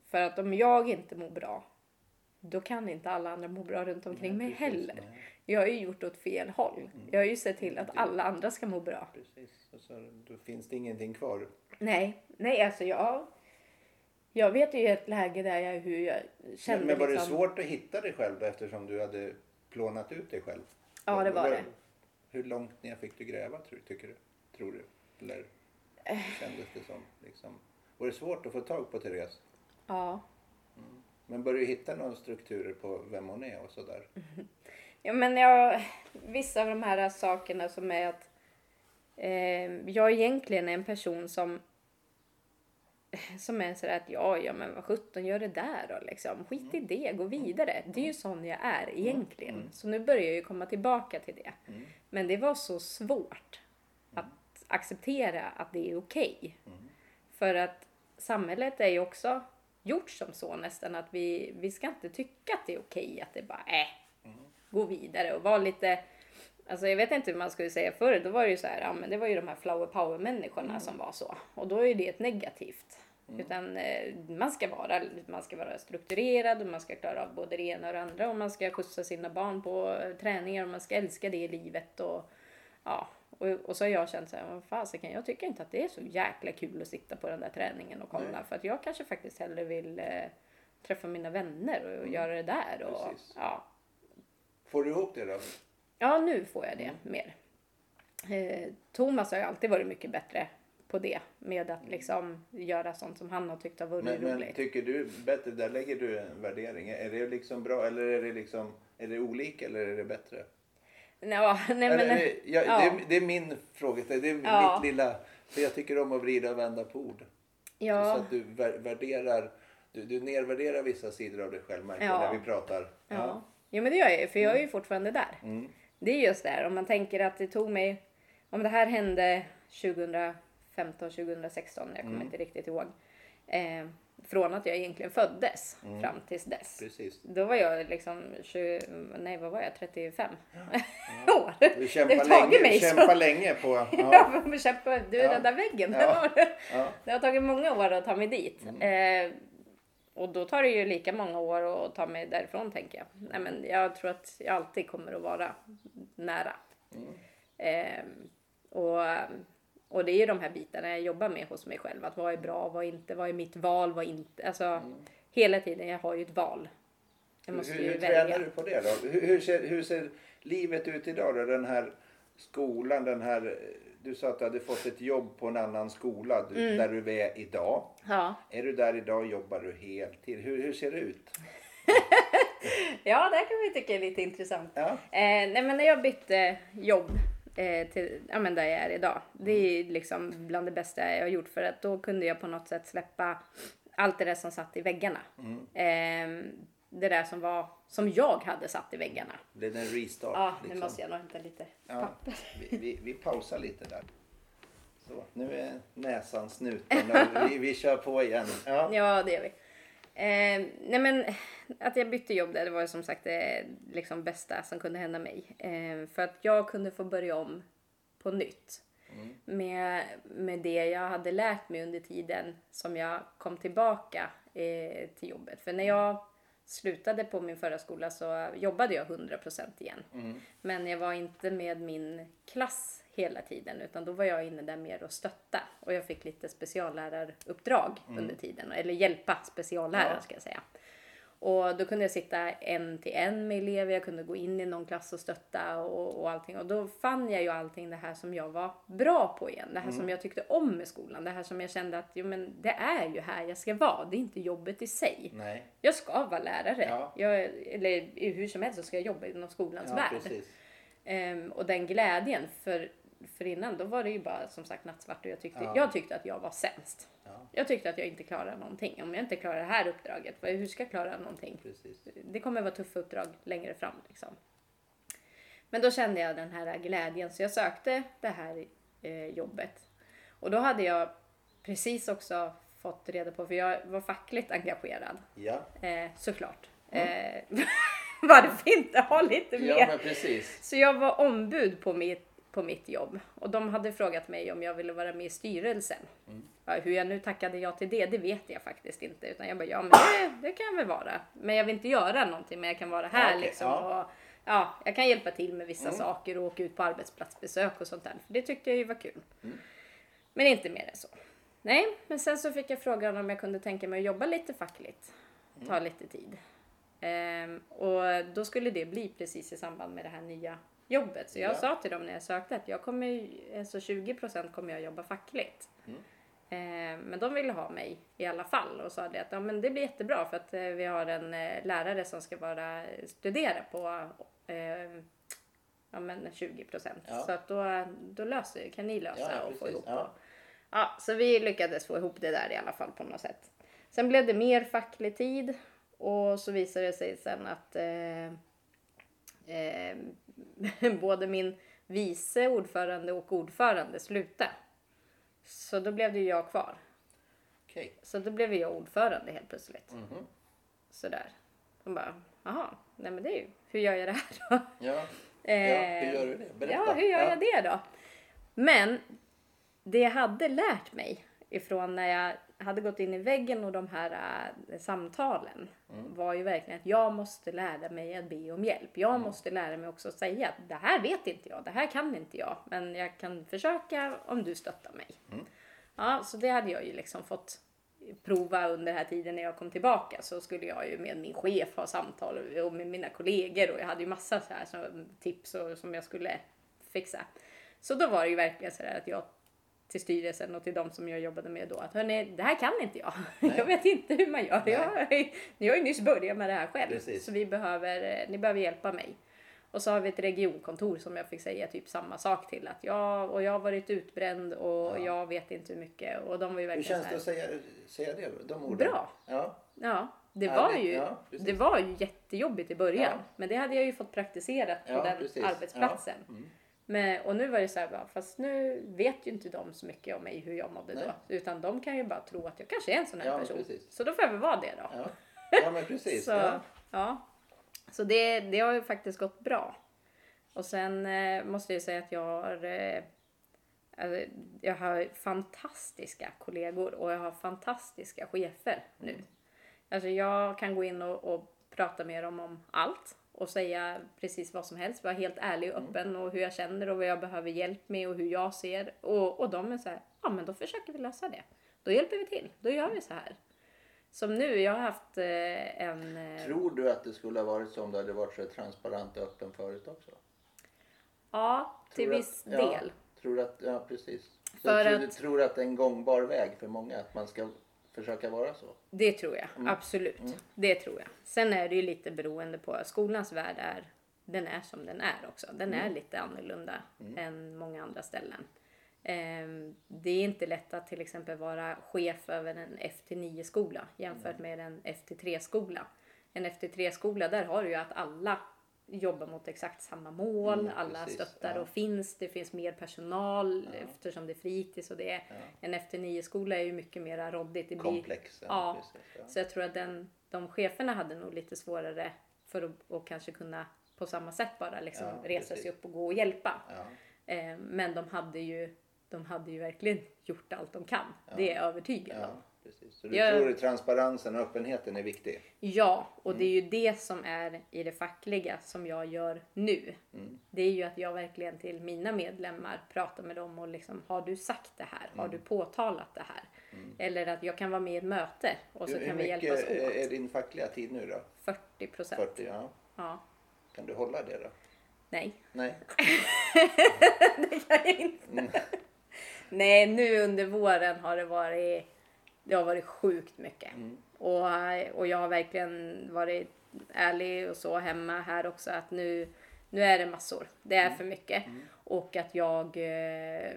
För att om jag inte mår bra, då kan inte alla andra må bra runt omkring mig precis, heller. nej. Jag har ju gjort åt fel håll. Jag har ju sett till att alla andra ska må bra. Precis. Och så, då finns det ingenting kvar. Nej, nej alltså jag... Jag vet ju ett läge där jag hur jag kände Men, men var det liksom... svårt att hitta dig själv då, eftersom du hade plånat ut dig själv? Ja, det var det. Hur långt ner fick du gräva tror, tycker du? Tror du? Eller. Kändes det som? Liksom. Var det svårt att få tag på Therese? Ja. Men började du hitta några strukturer på vem hon är och sådär? Ja, men jag, vissa av de här sakerna som är att eh, jag egentligen är en person som som är sådär att ja, ja men vad sjutton gör det där då liksom. Skit i det, gå vidare. Det är ju sån jag är egentligen. Så nu börjar jag ju komma tillbaka till det. Men det var så svårt acceptera att det är okej. För att samhället är ju också gjort som så nästan att vi, vi ska inte tycka att det är okej att det bara är gå vidare och vara lite Alltså jag vet inte hur man skulle säga förr. Då var det ju så här, ja men det var ju de här flower power människorna som var så. Och då är ju det ett negativt. Utan eh, man ska vara, man ska vara strukturerad och man ska klara av både det ena och det andra. Och man ska skjutsa sina barn på eh, träningar och man ska älska det i livet. Och, ja, och, och så har jag känt så här, vad fasiken, jag tycker inte att det är så jäkla kul att sitta på den där träningen och kolla. För att jag kanske faktiskt hellre vill eh, träffa mina vänner och göra det där. Och, Precis. ja, Får du ihop det då? Ja, nu får jag det mer. Eh, Thomas har ju alltid varit mycket bättre på det. Med att liksom göra sånt som han har tyckt har varit Men, men roligt. tycker du bättre, där lägger du en värdering. Är det liksom bra eller är det liksom, är det olika eller är det bättre? Nå, nej, men, Eller, det, ja, ja. Det, är, det är min fråga, det är Ja. mitt lilla, för jag tycker om att vrida och vända på ord. Så ja, att du vär- värderar, du, du nedvärderar vissa sidor av dig själj märker jag, Ja. när vi pratar. ja. Jo men det gör jag ju, för jag är ju Mm. fortfarande där. Det är just där, om man tänker att det tog mig, om det här hände 2015, 2016, jag Mm. kommer inte riktigt ihåg. Eh, från att jag egentligen föddes Mm. fram tills dess. Precis. Då var jag liksom 20, nej vad var jag, 35 år. Du tagit länge, mig så- kämpar länge på... Ja. Ja. men kämpa, du Ja. räddar väggen. Ja. Ja. det har tagit många år att ta mig dit. Mm. Eh, och då tar det ju lika många år att ta mig därifrån tänker jag. Nej, men jag tror att jag alltid kommer att vara nära. Mm. Eh, och, och det är ju de här bitarna jag jobbar med hos mig själv. Att vad är bra, vad är inte, vad är mitt val, vad är inte. Alltså Mm. hela tiden, jag har ju ett val. Jag måste hur ju hur välja. tränar du på det då? Hur, hur, ser, hur ser livet ut idag då? Den här skolan, den här... Du sa att du hade fått ett jobb på en annan skola du, Mm. där du är idag. Ja. Är du där idag jobbar du heltid? Hur, hur ser det ut? ja, det kan vi tycka är lite intressant. Ja. Eh, nej, men när jag bytte jobb eh, till ja, men där jag är idag. Det är liksom bland det bästa jag har gjort för att då kunde jag på något sätt släppa allt det där som satt i väggarna. Eh, det där som var som jag hade satt i väggarna. Det en restart? Ja, nu liksom? måste jag nog hämta lite Ja, papper. vi, vi, vi pausar lite där. Så, nu är näsan snuten vi, vi kör på igen. Ja. Ja, det gör vi. Eh, nej men att jag bytte jobb där, det var som sagt det liksom bästa som kunde hända mig. Eh, för att jag kunde få börja om på nytt. Med, med det jag hade lärt mig under tiden som jag kom tillbaka eh, till jobbet. För när jag slutade på min förra skola så jobbade jag 100% igen. Men jag var inte med min klass hela tiden utan då var jag inne där mer och stötta. Och jag fick lite specialläraruppdrag under tiden. Eller hjälpa speciallärare Ja. ska jag säga. Och då kunde jag sitta en till en med elever, jag kunde gå in i någon klass och stötta och, och allting. Och då fann jag ju allting det här som jag var bra på igen. Det här som jag tyckte om med skolan. Det här som jag kände att jo, men det är ju här jag ska vara. Det är inte jobbet i sig. Nej. Jag ska vara lärare. Ja. Jag, eller hur som helst så ska jag jobba inom skolans Ja, värld. precis. Ehm, och den glädjen, för, för innan då var det ju bara som sagt nattsvart och jag tyckte, Ja. jag tyckte att jag var sämst. Ja, Jag tyckte att jag inte klarade någonting. Om jag inte klarar det här uppdraget, hur ska jag klara någonting? precis. Det kommer vara tuffa uppdrag längre fram. Liksom. Men då kände jag den här glädjen så jag sökte det här eh, jobbet. Och då hade jag precis också fått reda på, för jag var fackligt engagerad. Ja, Eh, såklart. Eh, varför inte ha lite mer? ja men precis. Så jag var ombud på mitt, på mitt jobb och de hade frågat mig om jag ville vara med i styrelsen. Mm. Ja, hur jag nu tackade ja till det, det vet jag faktiskt inte. Utan jag bara, ja men det, det kan jag väl vara. Men jag vill inte göra någonting, men jag kan vara här Ja, okej, liksom. ja. Och, ja, jag kan hjälpa till med vissa Mm. saker och åka ut på arbetsplatsbesök och sånt där. För det tyckte jag ju var kul. Mm. Men inte mer än så. Nej, men sen så fick jag frågan om jag kunde tänka mig att jobba lite fackligt. Ta Mm. lite tid. Ehm, och då skulle det bli precis i samband med det här nya jobbet. Så jag Ja. sa till dem när jag sökte att jag kommer, alltså 20% kommer jag jobba fackligt. Mm. Ehm, men de ville ha mig i alla fall och sa det att ja, men det blir jättebra för att eh, vi har en eh, lärare som ska vara studera på eh, ja, men 20%. Ja. Så att då, då löser, kan ni lösa Ja, och få ihop. Ja. Ja, så vi lyckades få ihop det där i alla fall på något sätt. Sen blev det mer facklig tid och så visade det sig sen att eh, eh, både min vice ordförande och ordförande slutade. Så då blev det ju jag kvar. Okej. Så då blev jag ordförande helt plötsligt. Mhm. Sådär. De bara, jaha, nej men det är ju, hur gör jag det här då? Ja. ja, Eh, hur gör du det? Berätta. Ja, hur gör Ja. jag det då? Men det jag hade lärt mig ifrån när jag hade gått in i väggen och de här äh, samtalen Mm. var ju verkligen att jag måste lära mig att be om hjälp. Jag Mm. måste lära mig också att säga att det här vet inte jag, det här kan inte jag, men jag kan försöka om du stöttar mig. Mm. Ja, så det hade jag ju liksom fått prova under den här tiden när jag kom tillbaka så skulle jag ju med min chef ha samtal och med mina kollegor och jag hade ju massa så här så, tips och, som jag skulle fixa. Så då var det ju verkligen så där att jag till styrelsen och till de som jag jobbade med då att hörni, det här kan inte jag. Nej. Jag vet inte hur man gör. Nej. Jag, jag har ju nyss börjat med det här själv. Precis. Så vi behöver, eh, ni behöver hjälpa mig. Och så har vi ett regionkontor som jag fick säga typ samma sak till. Att jag, och jag har varit utbränd och Ja. jag vet inte hur mycket. Och de var ju Hur verkligen känns så det att säga, säga det? De orden? Bra. Ja. Ja, det var ju, Ja, det var ju jättejobbigt i början. Ja. Men det hade jag ju fått praktisera på den precis. arbetsplatsen. Mm. Men, och nu var det så här, bara, fast nu vet ju inte de så mycket om mig hur jag mådde Nej. då. Utan de kan ju bara tro att jag kanske är en sån här Ja, person. precis. Så då får jag väl vara det då. Ja. ja, men precis. Så, Ja. ja. så det, det har ju faktiskt gått bra. Och sen eh, måste jag säga att jag har, eh, alltså, jag har fantastiska kollegor och jag har fantastiska chefer nu. Alltså jag kan gå in och, och prata med dem om allt och säga precis vad som helst. Vara helt ärlig och öppen och hur jag känner och vad jag behöver hjälp med och hur jag ser. Och, och de är så här, ja men då försöker vi lösa det. Då hjälper vi till. Då gör vi så här. Som nu, jag har haft eh, en... eh, Tror du att det skulle ha varit så om du hade varit så transparent och öppen förut också? Ja, till Tror du viss att- ja, del. Tror du att, ja precis. Så För tror, du att- tror att det är en gångbar väg för många att man ska försöka vara så? Det tror jag, Mm. absolut. Det tror jag. Sen är det ju lite beroende på, skolans värld är, den är som den är också. Den Mm. är lite annorlunda än många andra ställen. Ehm, det är inte lätt att till exempel vara chef över en FT9 skola jämfört med en FT3 skola. En FT3 skola där har du ju att alla jobbar mot exakt samma mål, Mm, alla precis, stöttar ja. och finns. Det finns mer personal eftersom det är fritids och det är en FT9 skola är ju mycket mer råddigt. Det Komplex. Ja, precis, ja. så jag tror att den, de cheferna hade nog lite svårare för att och kanske kunna på samma sätt bara liksom Ja, resa precis. sig upp och gå och hjälpa. Ja. Eh, men de hade ju de hade ju verkligen gjort allt de kan. Det är jag övertygad Ja, om. Precis. Så du Jag- tror att transparensen och öppenheten är viktig? Ja, och det är Mm. ju det som är i det fackliga som jag gör nu. Mm. Det är ju att jag verkligen till mina medlemmar pratar med dem och liksom har du sagt det här? Har Mm. du påtalat det här? Eller att jag kan vara med i ett möte och så hur kan vi mycket hjälpas åt. är din fackliga tid nu då? 40 procent. 40, ja. Ja. Kan du hålla det då? Nej. Nej? det kan jag inte. Nej, nu under våren har det varit, det har varit sjukt mycket. Och, och jag har verkligen varit ärlig och så hemma här också att nu, nu är det massor. Det är för mycket. Och att jag, eh,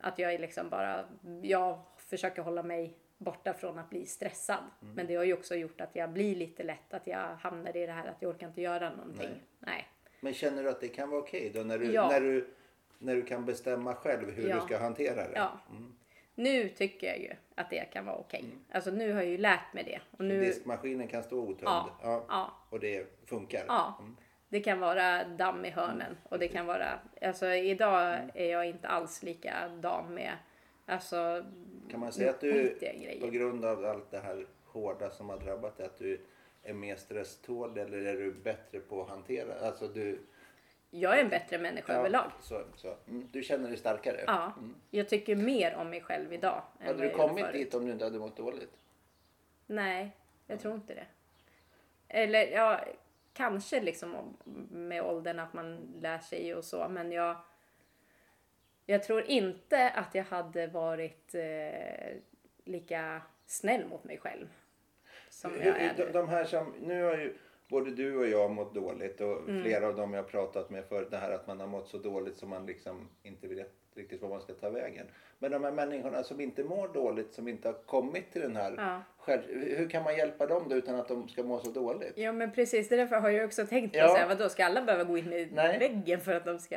att jag är liksom bara, jag försöker hålla mig borta från att bli stressad. Men det har ju också gjort att jag blir lite lätt att jag hamnar i det här att jag orkar inte göra någonting. Nej. Nej. Men känner du att det kan vara okej då när du, Ja. när du, när du kan bestämma själv hur Ja. du ska hantera det? Ja. Nu tycker jag ju att det kan vara okej. Alltså nu har jag ju lärt mig det. Och nu, Diskmaskinen kan stå otömd Ja, ja. och det funkar? ja, det kan vara damm i hörnen. Och det kan vara, alltså idag är jag inte alls likadan med, alltså Kan man säga att du på grund av allt det här hårda som har drabbat dig att du är mer stresstålig eller är du bättre på att hantera? Alltså du, Jag är en bättre människa överlag. Så, så. Mm, du känner dig starkare? Ja, jag tycker mer om mig själv idag. än Hade du kommit förut. dit om du inte hade mått dåligt? Nej, jag tror inte det. Eller ja, kanske liksom med åldern att man lär sig och så. Men jag, jag tror inte att jag hade varit eh, lika snäll mot mig själv. Som jag är de, de här som, nu har ju både du och jag mått dåligt och Mm. flera av dem jag har pratat med för det här att man har mått så dåligt som man liksom inte vet riktigt var man ska ta vägen. Men de här människorna som inte mår dåligt, som inte har kommit till den här Ja. själv, hur kan man hjälpa dem då utan att de ska må så dåligt? Ja men precis, det är därför har jag också tänkt på Ja. så här, vadå ska alla behöva gå in i Nej. väggen för att de ska...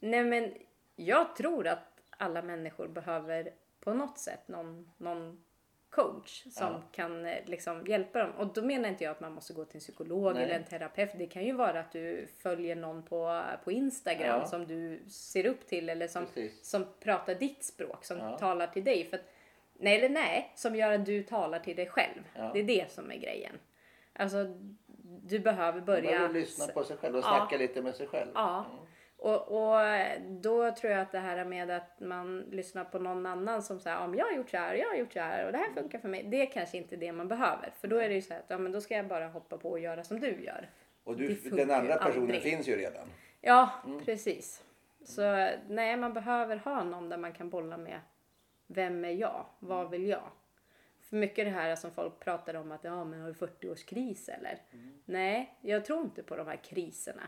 Nej men jag tror att alla människor behöver på något sätt någon, någon coach som Ja. kan eh, liksom hjälpa dem. Och då menar inte jag att man måste gå till en psykolog Nej. eller en terapeut. Det kan ju vara att du följer någon på, på Instagram Ja. som du ser upp till eller som, Precis. som pratar ditt språk, som Ja. talar till dig. För att, nej, eller nej, som gör att du talar till dig själv. Det är det som är grejen. Alltså, du behöver Man börja... behöver lyssna på sig själv och Ja. snacka lite med sig själv. Ja. Och, och då tror jag att det här med att man lyssnar på någon annan som säger om jag har gjort så här, jag har gjort så här och det här funkar för mig. Det är kanske inte det man behöver. För då är det ju så att ja, men då ska jag bara hoppa på och göra som du gör. Och du, den andra personen aldrig. finns ju redan. Ja, Mm. precis. Så nej, man behöver ha någon där man kan bolla med. Vem är jag? Vad Mm. vill jag? För mycket det här som folk pratar om att ja, men har du 40-årskris eller? Mm. Nej, jag tror inte på de här kriserna.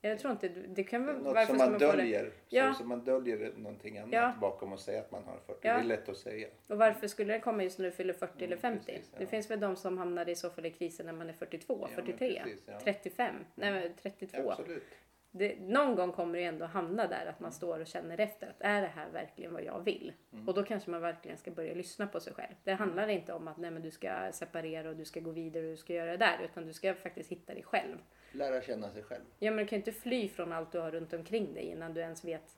Jag tror inte, det kan väl, Något varför som ska man få det- döljer. Ja. Så, så man döljer någonting annat Ja. bakom och säger att man har 40. Ja. Det är lätt att säga. Och varför skulle det komma just när du fyller 40 eller 50? precis, ja. Det finns väl de som hamnar i så fall i krisen när man är 42, Ja, men 43, precis, ja. 35, nej men 32. Absolut. Det, någon gång kommer det ändå hamna där att man står och känner efter att är det här verkligen vad jag vill? Mm. Och då kanske man verkligen ska börja lyssna på sig själv. Det handlar inte om att nej, men du ska separera och du ska gå vidare och du ska göra det där utan du ska faktiskt hitta dig själv. Lära känna sig själv. Ja men du kan ju inte fly från allt du har runt omkring dig innan du ens vet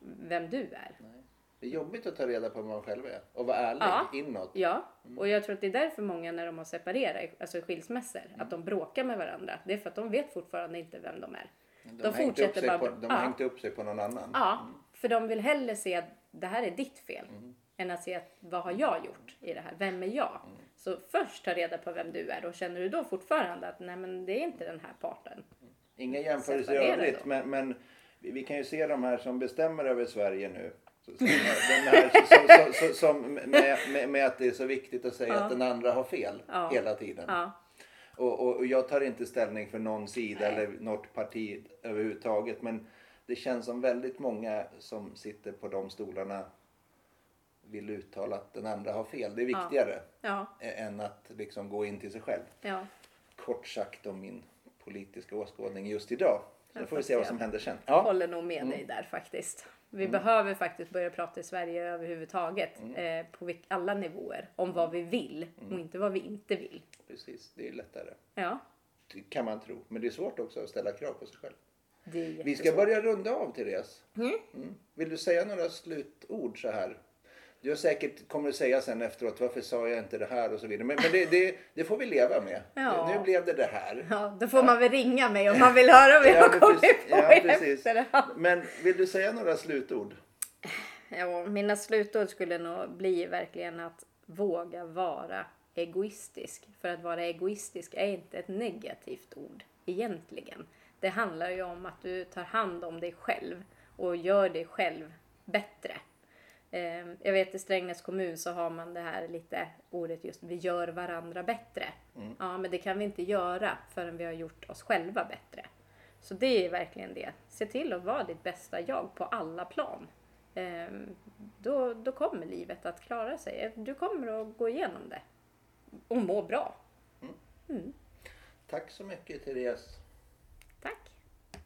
vem du är. Nej. Det är jobbigt att ta reda på vem man själv är och vara ärlig Ja. inåt. Ja, och jag tror att det är därför många när de har separerat, alltså skilsmässor, Mm. att de bråkar med varandra. Det är för att de vet fortfarande inte vem de är. De, De fortsätter bara- på, de har Ja. hängt upp sig på någon annan. Ja, för de vill hellre se att det här är ditt fel. Mm. Än att se att vad har jag gjort i det här? Vem är jag? Mm. Så först ta reda på vem du är och känner du då fortfarande att nej men det är inte den här parten. Inga jämförelser i övrigt men, men vi, kan ju se de här som bestämmer över Sverige nu. Den här, som, som, som med, med, med att det är så viktigt att säga Ja. att den andra har fel Ja. hela tiden. Ja, Och, och, och jag tar inte ställning för någon sida Nej. eller något parti överhuvudtaget. Men det känns som väldigt många som sitter på de stolarna vill uttala att den andra har fel. Det är Ja. viktigare ja, ä- än att liksom gå in till sig själv. ja. Kort sagt om min politiska åskådning just idag. Så Ja, får vi se vad som händer sen. Jag Ja, håller nog med dig där faktiskt. Vi behöver faktiskt börja prata i Sverige överhuvudtaget. Eh, på alla nivåer. Om vad vi vill och inte vad vi inte vill. precis. Det är lättare. Ja, Kan man tro. Men det är svårt också att ställa krav på sig själv. Vi ska börja runda av Therese. Mm. Vill du säga några slutord så här? Du har säkert kommer att säga sen efteråt varför sa jag inte det här och så vidare. Men, men det, det, det får vi leva med. Ja. Nu blev det det här. Ja, då får man väl ringa mig om man vill höra vad jag Ja, har kommit precis. på Ja, precis. Men vill du säga några slutord? Ja, mina slutord skulle nog bli verkligen att våga vara egoistisk. För att vara egoistisk är inte ett negativt ord egentligen. Det handlar ju om att du tar hand om dig själv och gör dig själv bättre. Eh, Jag vet i Strängnäs kommun så har man det här lite ordet just vi gör varandra bättre. Ja, men det kan vi inte göra förrän vi har gjort oss själva bättre. Så det är verkligen det. Se till att vara ditt bästa jag på alla plan. Ehm, då, då kommer livet att klara sig. Du kommer att gå igenom det. Och må bra. Tack så mycket Therese. Tack!